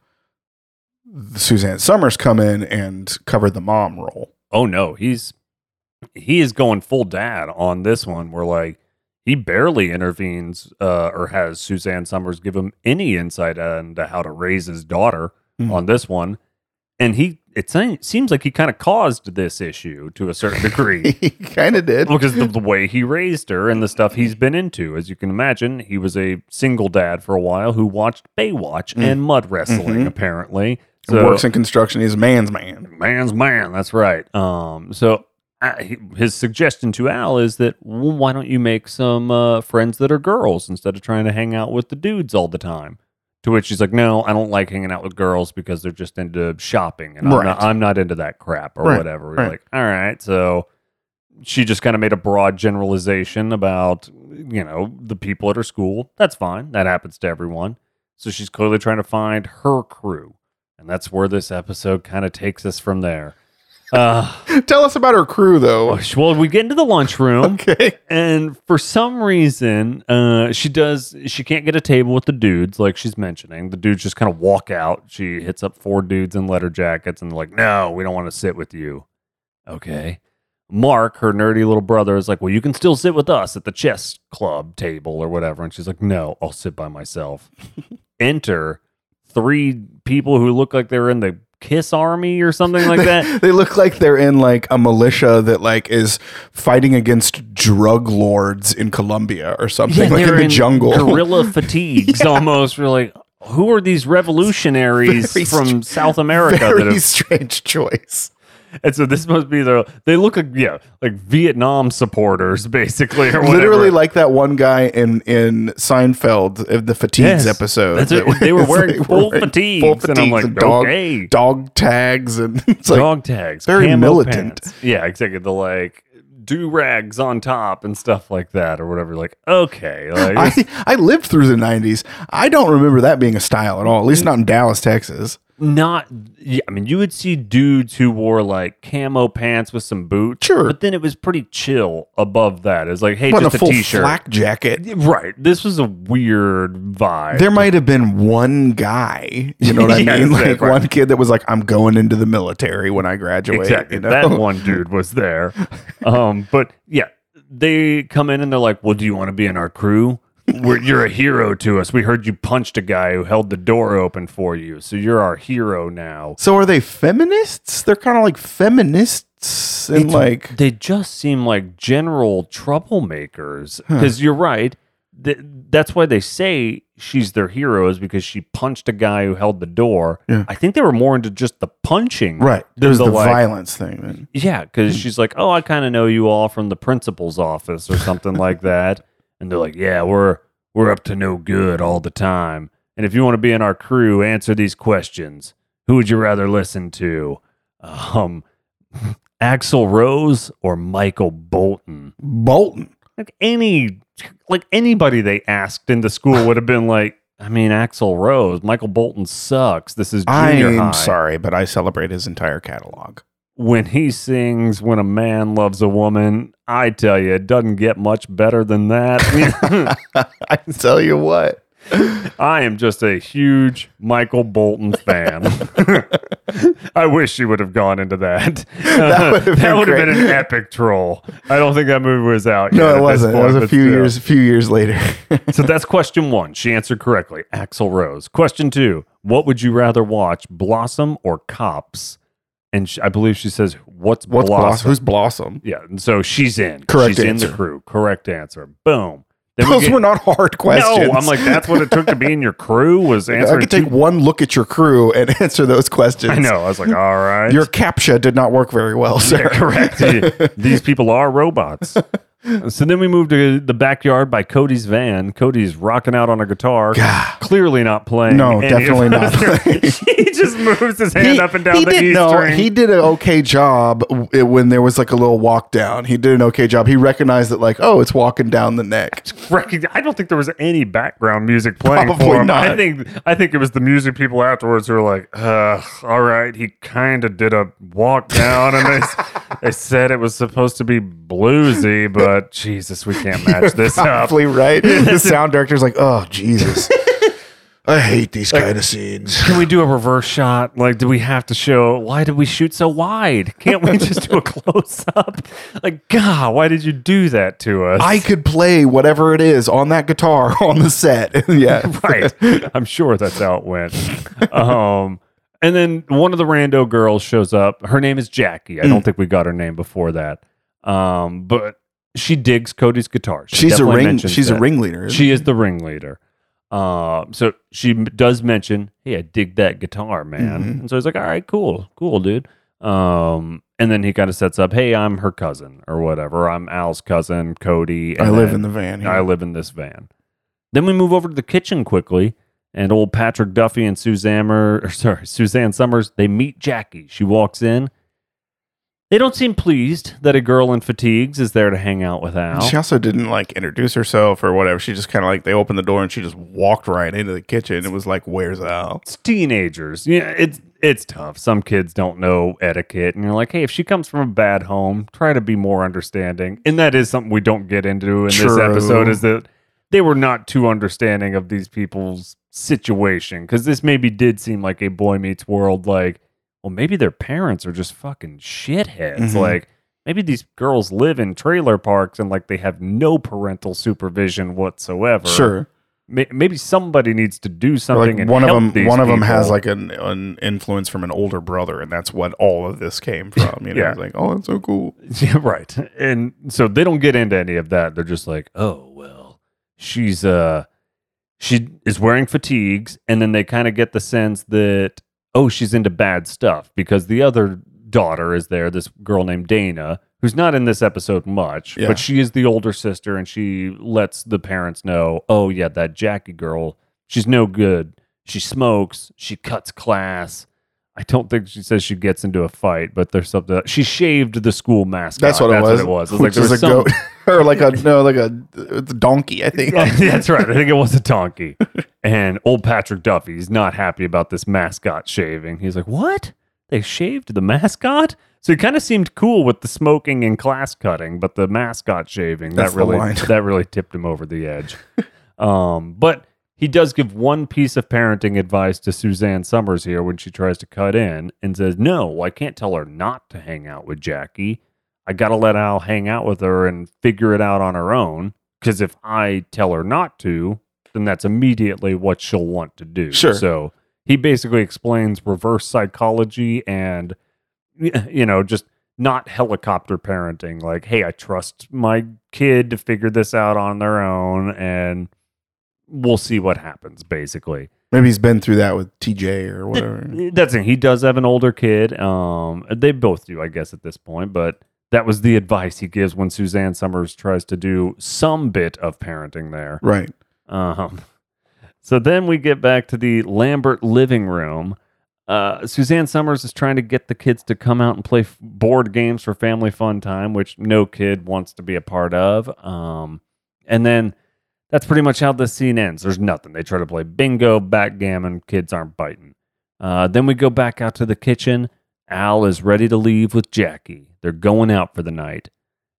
Suzanne Somers come in and cover the mom role. Oh no, he's he is going full dad on this one. Where like he barely intervenes uh, or has Suzanne Somers give him any insight into how to raise his daughter Mhm. on this one, and he it se- seems like he kind of caused this issue to a certain degree. he kind of did. because of the way he raised her and the stuff he's been into. As you can imagine, he was a single dad for a while who watched Baywatch and mud wrestling, Mhm. apparently. And works in construction. He's a man's man. man's man. That's right. Um, so he, his suggestion to Al is that well, why don't you make some uh, friends that are girls instead of trying to hang out with the dudes all the time? To which he's like, no, I don't like hanging out with girls because they're just into shopping, and I'm, Right. not, I'm not into that crap or Right, whatever. We're right. like, all right, so she just kind of made a broad generalization about you know the people at her school. That's fine. That happens to everyone. So she's clearly trying to find her crew. And that's where this episode kind of takes us from there. Uh, Tell us about her crew, though. well, we get into the lunchroom, Okay. and for some reason, uh, she does. She can't get a table with the dudes, like she's mentioning. The dudes just kind of walk out. She hits up four dudes in leather jackets, and they're like, "No, we don't want to sit with you." Okay. Mark, her nerdy little brother, is like, "Well, you can still sit with us at the chess club table or whatever." And she's like, "No, I'll sit by myself." Enter three people who look like they're in the Kiss Army or something like that. they look like they're in like a militia that like is fighting against drug lords in Colombia or something like in the jungle. Guerrilla fatigues almost. We're like, who are these revolutionaries Very from South America? that Very have, strange choice. And so this must be the. They look like yeah, like Vietnam supporters basically, or whatever. Literally like that one guy in in Seinfeld of the fatigues Yes. episode. That's it. that They were was- wearing full fatigues, and I'm like, dog, okay. dog tags and it's like dog tags, very camo militant. pants. Yeah, exactly. The like do rags on top and stuff like that, or whatever. Like, okay, like I, I lived through the 90s. I don't remember that being a style at all, at least mm. not in Dallas, Texas. Not yeah, I mean you would see dudes who wore like camo pants with some boots. Sure. But then it was pretty chill above that. It's like, hey, just a a full t-shirt. flak jacket. Right. This was a weird vibe. There might have been one guy, you know what I Yeah, mean? exactly. Like one kid that was like, I'm going into the military when I graduate. exactly. You know? That one dude was there. Um, but yeah, they come in and they're like, Well, do you want to be in our crew? We're, you're a hero to us. We heard you punched a guy who held the door open for you. So you're our hero now. So are they feminists? They're kind of like feminists and It's- like they just seem like general troublemakers because you're right Th- that's why they say she's their hero is because she punched a guy who held the door Yeah. i think they were more into just the punching right. There's the, like- violence thing. Then. yeah because hmm. she's like oh i kind of know you all from the principal's office or something like that and they're like yeah we're we're up to no good all the time and if you want to be in our crew answer these questions who would you rather listen to um Axl Rose or Michael Bolton. Bolton. Like any like anybody they asked in the school would have been like, I mean, Axl Rose, Michael Bolton sucks. This is junior I'm high. sorry, but I celebrate his entire catalog. When he sings "When a Man Loves a Woman," I tell you, it doesn't get much better than that. I tell you what. I am just a huge Michael Bolton fan. I wish she would have gone into that. That would have been been an epic troll. I don't think that movie was out. No, it wasn't. It was a few still. years, a few years later. So that's question one. She answered correctly. Axl Rose. Question two. What would you rather watch, Blossom or Cops? And sh I believe she says, "What's, What's Blossom?" Blossom? Who's Blossom? Yeah, and so she's in. Correct She's in answer. the crew. Correct answer. Boom. Then we Those get- were not hard questions. No, I'm like, that's what it took to be in your crew was answering. I could take two- one look at your crew and answer those questions. I know. I was like, all right. Your captcha did not work very well, sir. Correct. These people are robots. So then we move to the backyard by Cody's van. Cody's rocking out on a guitar, clearly not playing. No, any definitely of not he just moves his hand up and down he the did, E no, string. he did an okay job w- when there was like a little walk down. He did an okay job. He recognized that, like, oh, it's walking down the neck. I don't think there was any background music playing Probably for him. I not. think I think it was the music people afterwards who were like, uh, "All right, he kind of did a walk down," and they s- they said it was supposed to be bluesy, but Jesus, we can't match this up. Probably right. the sound director's like, oh, Jesus. I hate these kind of scenes. Can we do a reverse shot? Like, do we have to show? Why did we shoot so wide? Can't we just do a close up? Like, God, why did you do that to us? I could play whatever it is on that guitar on the set. yeah. right. I'm sure that's how it went. Um, and then one of the rando girls shows up. Her name is Jackie. I don't think we got her name before that. Um, but she digs Cody's guitar. She She's a ring. She's a ringleader. She is the ringleader. Um, so she does mention, "Hey, I dig that guitar, man." Mhm. And so he's like, "All right, cool, cool, dude." Um, and then he kind of sets up, "Hey, I'm her cousin or whatever. I'm Al's cousin, Cody. I live in the van. I live in this van." Then we move over to the kitchen quickly, and old Patrick Duffy and Suzanne, or sorry, Suzanne Somers, they meet Jackie. She walks in. They don't seem pleased that a girl in fatigues is there to hang out with Al. She also didn't like introduce herself or whatever. She just kind of like they opened the door and she just walked right into the kitchen. It was like, "Where's Al?" it's teenagers. Yeah, it's it's tough. Some kids don't know etiquette, and you're like, hey, if she comes from a bad home, try to be more understanding. And that is something we don't get into in this episode. Is that they were not too understanding of these people's situation because this maybe did seem like a boy meets world. Like, well, maybe their parents are just fucking shitheads. Mhm. Like. Maybe these girls live in trailer parks and like they have no parental supervision whatsoever. Sure. Maybe somebody needs to do something. Like and one of them, these one of them has like an, an influence from an older brother, and that's what all of this came from. You know, Yeah. like, oh, that's so cool. Yeah, right. And so they don't get into any of that. They're just like, oh well, she's uh she is wearing fatigues, and then they kind of get the sense that oh, she's into bad stuff because the other daughter is there, this girl named Dana, who's not in this episode much, Yeah. but she is the older sister, and she lets the parents know, oh yeah, that Jackie girl, she's no good. She smokes, she cuts class. I don't think she says she gets into a fight, but there's something. She shaved the school mascot. That's what it was. it was. It was Which like there is was a some- goat or like a no, like a, it's a donkey. I think. That's right. I think it was a donkey. And old Patrick Duffy Duffy's not happy about this mascot shaving. He's like, "What? They shaved the mascot?" So he kind of seemed cool with the smoking and class cutting, but the mascot shaving That's that really that really tipped him over the edge. um, but he does give one piece of parenting advice to Suzanne Somers here when she tries to cut in and says, "No, I can't tell her not to hang out with Jackie. I got to let Al hang out with her and figure it out on her own. Because if I tell her not to, then that's immediately what she'll want to do. Sure. So he basically explains reverse psychology and, you know, just not helicopter parenting. Like, hey, I trust my kid to figure this out on their own and we'll see what happens, basically. Maybe he's been through that with TJ or whatever. That's it. He does have an older kid. Um, they both do, I guess, at this point. But that was the advice he gives when Suzanne Somers tries to do some bit of parenting there. right. Um, so then we get back to the Lambert living room. Uh, Suzanne Somers is trying to get the kids to come out and play f- board games for family fun time, which no kid wants to be a part of. Um, and then that's pretty much how the scene ends. There's nothing. They try to play bingo, backgammon. Kids aren't biting. Uh, then we go back out to the kitchen. Al is ready to leave with Jackie. They're going out for the night.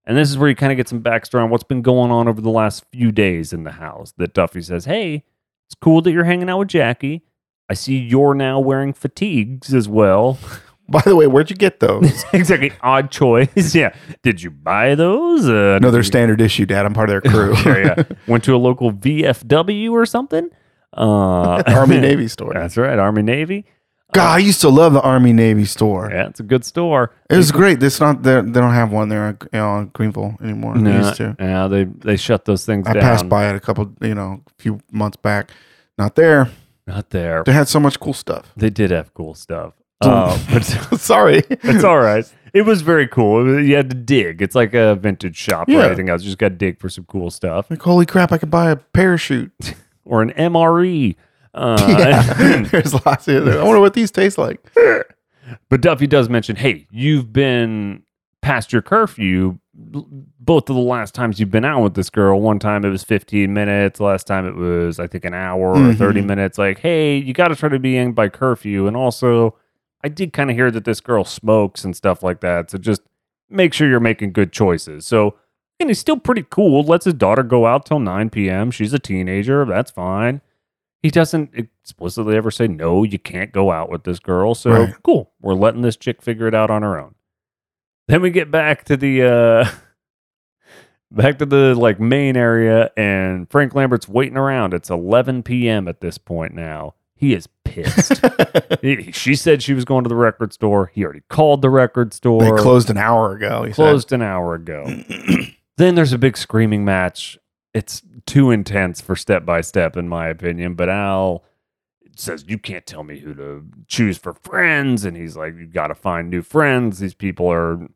And this is where you kind of get some backstory on what's been going on over the last few days in the house. That Duffy says, Hey, it's cool that you're hanging out with Jackie. I see you're now wearing fatigues as well. By the way, where'd you get those? exactly. Odd choice. yeah. Did you buy those? Uh, no, they're standard issue, Dad. I'm part of their crew. yeah, yeah. Went to a local VFW or something. Uh, Army Navy store. That's right, Army Navy. God, I used to love the Army Navy store. Yeah, it's a good store. It was great. It's not. They don't have one there you know, Greenville anymore. They No, used to. yeah, they they shut those things I down. passed by it a couple, you know, a few months back. Not there. Not there. They had so much cool stuff. They did have cool stuff. Uh, but Sorry. it's all right. It was very cool. It was- You had to dig. It's like a vintage shop or anything else. You just got to dig for some cool stuff Like, holy crap, I could buy a parachute. or an MRE. Uh, Yeah. There's lots of I wonder what these taste like. But Duffy does mention, hey, you've been past your curfew l- both of the last times you've been out with this girl. One time it was 15 minutes. Last time it was, I think, an hour or Mhm. 30 minutes. Like, hey, you got to try to be in by curfew. And also, I did kind of hear that this girl smokes and stuff like that. So just make sure you're making good choices. So, and he's still pretty cool. Lets his daughter go out till 9 p.m. She's a teenager. That's fine. He doesn't explicitly ever say, no, you can't go out with this girl. So, Right. cool. We're letting this chick figure it out on her own. Then we get back to the, uh, back to the like main area and Frank Lambert's waiting around. It's 11 p.m. at this point now. He is pissed. She said she was going to the record store. He already called the record store They closed an hour ago. He closed an hour ago. then there's a big screaming match. It's too intense for step by step, in my opinion. But Al says, You can't tell me who to choose for friends. And he's like, You got to find new friends. These people are,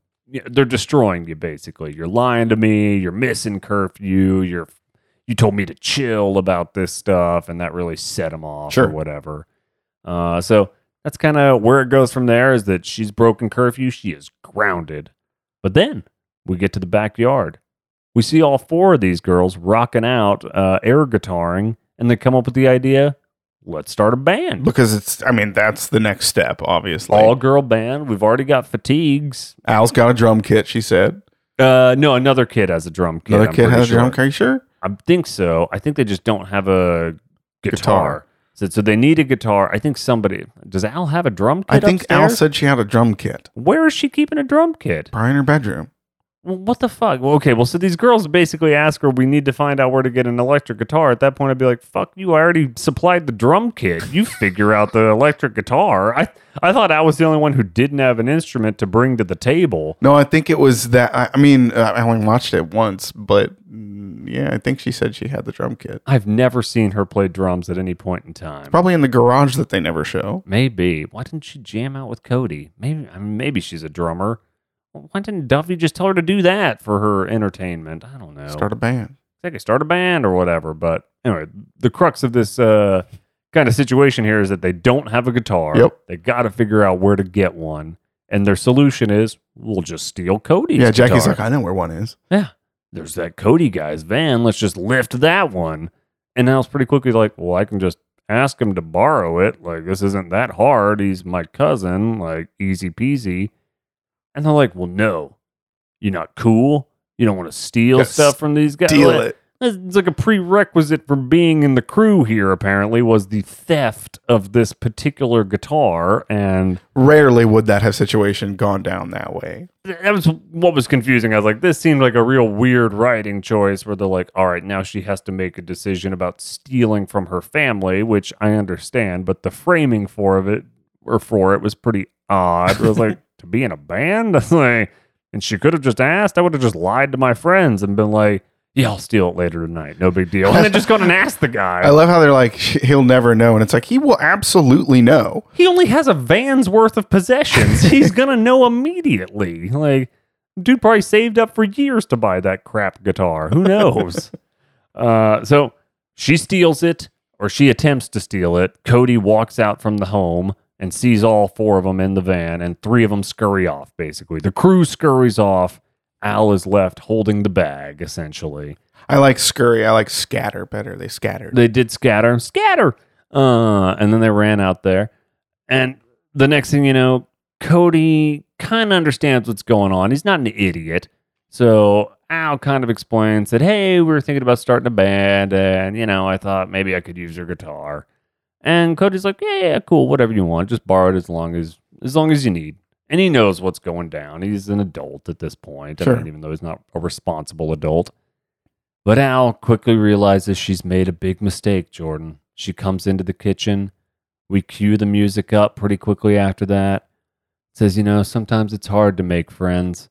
they're destroying you, basically. You're lying to me. You're missing curfew. You're, you told me to chill about this stuff. And that really set him off or whatever. Uh, so that's kind of where it goes from there is that she's broken curfew. She is grounded. But then we get to the backyard. We see all four of these girls rocking out, uh, air guitaring, and they come up with the idea let's start a band. because it's. I mean, that's the next step. Obviously, All girl band. We've already got fatigues. Al's got a drum kit. She said. Uh, no, another kid has a drum kit. Another I'm kid has a drum sure. kit. Are you sure? I think so. I think they just don't have a guitar. Guitar. So, so they need a guitar. I think somebody does. Al have a drum kit? I think Al said she had a drum kit. Where is she keeping a drum kit? Probably in her bedroom. Well, what the fuck? Well, okay, well, so these girls basically ask her, we need to find out where to get an electric guitar. At that point, I'd be like, fuck you, I already supplied the drum kit. You figure out the electric guitar. I, I thought I was the only one who didn't have an instrument to bring to the table. No, I think it was that. I, I mean, uh, I only watched it once, but mm, yeah, I think she said she had the drum kit. I've never seen her play drums at any point in time. Probably in the garage that they never show. Maybe. Why didn't she jam out with Cody? Maybe I mean, maybe she's a drummer. Why didn't Duffy just tell her to do that for her entertainment? I don't know. Start a band. they could start a band or whatever. But anyway, the crux of this uh, kind of situation here is that they don't have a guitar. Yep. They got to figure out where to get one. And their solution is we'll just steal Cody's. yeah, Jackie's guitar. like, I know where one is. yeah, there's that Cody guy's van. Let's just lift that one. And Al's pretty quickly like, well, I can just ask him to borrow it. Like, this isn't that hard. He's my cousin. Like, easy peasy. And they're like, well, no, you're not cool. You don't want to steal stuff from these guys. Deal Like, it. it's like a prerequisite for being in the crew here, apparently, was the theft of this particular guitar. And Rarely would that have situation gone down that way. that was what was confusing. I was like, this seemed like a real weird writing choice where they're like, all right, now she has to make a decision about stealing from her family, which I understand, but the framing for of it or for it was pretty odd. I was like, to be in a band? Like, and she could have just asked. I would have just lied to my friends and been like, yeah, I'll steal it later tonight. No big deal. And then just gone and asked the guy. I love how they're like, he'll never know. And it's like, he will absolutely know. he only has a van's worth of possessions. He's gonna know immediately. Like, dude probably saved up for years to buy that crap guitar. Who knows? uh, so she steals it, or she attempts to steal it. Cody walks out from the home and sees all four of them in the van, and three of them scurry off. Basically, the crew scurries off. Al is left holding the bag, essentially. I like scurry. I like scatter better. They scattered. They did scatter, scatter. Uh, and then they ran out there. And the next thing you know, Cody kind of understands what's going on. He's not an idiot. So Al kind of explains that, hey, we were thinking about starting a band. And, you know, I thought maybe I could use your guitar. And Cody's like, yeah, yeah, cool, whatever you want. Just borrow it as long as as long as you need. And he knows what's going down. He's an adult at this point. I mean, even though he's not a responsible adult. But Al quickly realizes she's made a big mistake, Jordan. She comes into the kitchen We cue the music up pretty quickly after that. Says, you know, sometimes it's hard to make friends,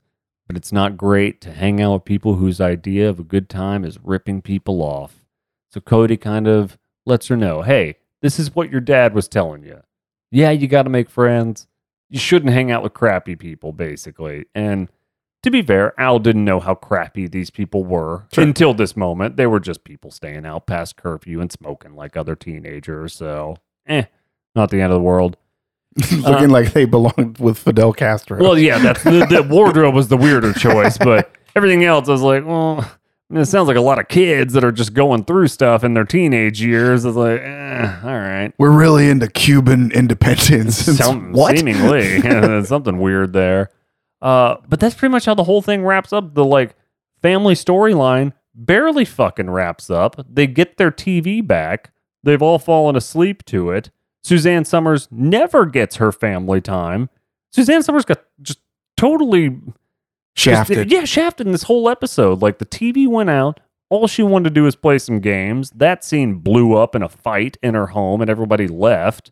but it's not great to hang out with people whose idea of a good time is ripping people off. So Cody kind of lets her know, hey, this is what your dad was telling you. Yeah, you got to make friends. You shouldn't hang out with crappy people, basically. And to be fair, Al didn't know how crappy these people were Sure. until this moment. They were just people staying out past curfew and smoking like other teenagers. So, eh, not the end of the world. Looking like they belonged with Fidel Castro. Well, yeah, that's the, the wardrobe was the weirder choice, but everything else I was like, well, It sounds like a lot of kids that are just going through stuff in their teenage years. It's like, eh, all right. We're really into Cuban independence. Some, what? Seemingly, something weird there. Uh, but that's pretty much how the whole thing wraps up. The like family storyline barely fucking wraps up. They get their TV back. They've all fallen asleep to it. Suzanne Somers never gets her family time. Suzanne Somers got just totally Shafted. yeah, shafted in this whole episode. Like the TV went out. All she wanted to do was play some games. That scene blew up in a fight in her home and everybody left.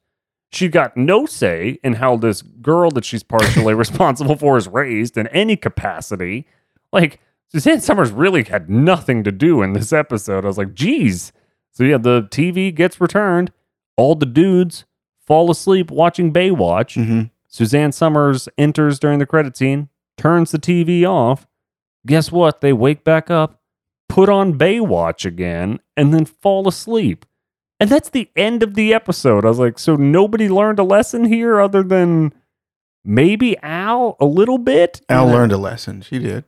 She got no say in how this girl that she's partially responsible for is raised in any capacity. Like, Suzanne Somers really had nothing to do in this episode. I was like, geez. So, yeah, the TV gets returned. All the dudes fall asleep watching Baywatch. Mhm. Suzanne Somers enters during the credit scene, turns the TV off. Guess what? They wake back up, put on Baywatch again, and then fall asleep. And that's the end of the episode. I was like, so nobody learned a lesson here other than maybe Al a little bit? Al learned a lesson. She did.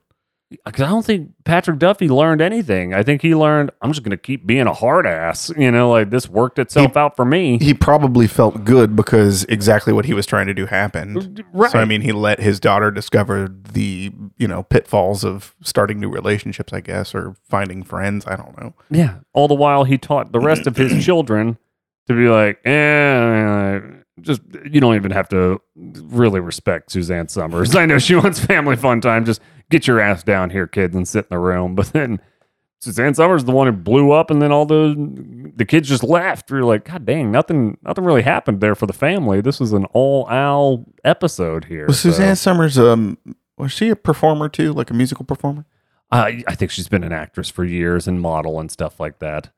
Because I don't think Patrick Duffy learned anything. I think he learned I'm just going to keep being a hard ass. You know, like this worked itself out for me. He probably felt good because exactly what he was trying to do happened. right. So I mean, he let his daughter discover the you know pitfalls of starting new relationships, I guess, or finding friends. I don't know. Yeah. All the while he taught the rest of his children to be like, eh, just you don't even have to really respect Suzanne Somers. I know she wants family fun time. Just get your ass down here, kids, and sit in the room. But then Suzanne Somers is the one who blew up, and then all the the kids just left. You're like, God dang, nothing, nothing really happened there for the family. This was an all Al episode here. Was So, Suzanne Somers um was she a performer too, like a musical performer? I I think she's been an actress for years and model and stuff like that.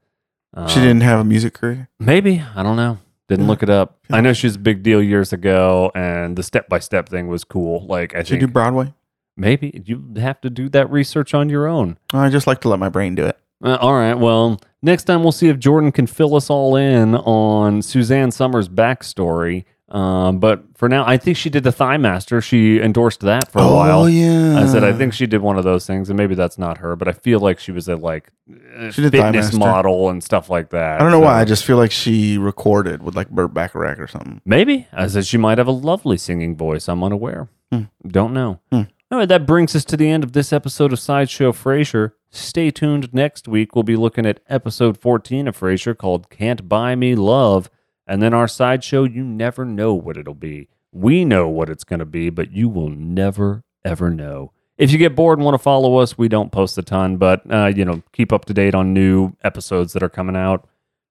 she Um, didn't have a music career. Maybe I don't know. Didn't look it up. I know she was a big deal years ago, and the step by step thing was cool. Like I Did think do Broadway? maybe you have to do that research on your own. I just like to let my brain do it. Uh, all right. Well, next time we'll see if Jordan can fill us all in on Suzanne Somers' backstory. Um, but for now, I think she did the Thigh Master. She endorsed that for a while. Oh, yeah. I said I think she did one of those things, and maybe that's not her, but I feel like she was a like uh, She did fitness model and stuff like that. I don't know why. I just feel like she recorded with like Burt Bacharach or something. Maybe. I said she might have a lovely singing voice. I'm unaware. Hmm. Don't know. Hmm. All right, that brings us to the end of this episode of Sideshow Frasier. Stay tuned next week. We'll be looking at episode 14 of Frasier called Can't Buy Me Love. And then our sideshow, you never know what it'll be. We know what it's going to be, but you will never, ever know. If you get bored and want to follow us, we don't post a ton, but, uh, you know, keep up to date on new episodes that are coming out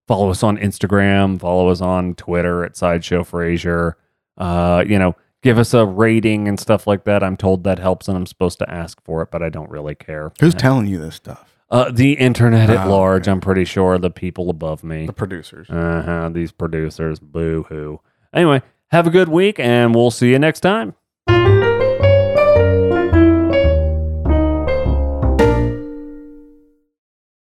follow us on Instagram, follow us on Twitter at Sideshow Frasier. Uh, you know, give us a rating and stuff like that. I'm told that helps, and I'm supposed to ask for it, but I don't really care. Who's telling you this stuff? Uh, the internet at Oh, large. I'm pretty sure the people above me. The producers. Uh huh. These producers. Boo hoo. Anyway, have a good week, and we'll see you next time.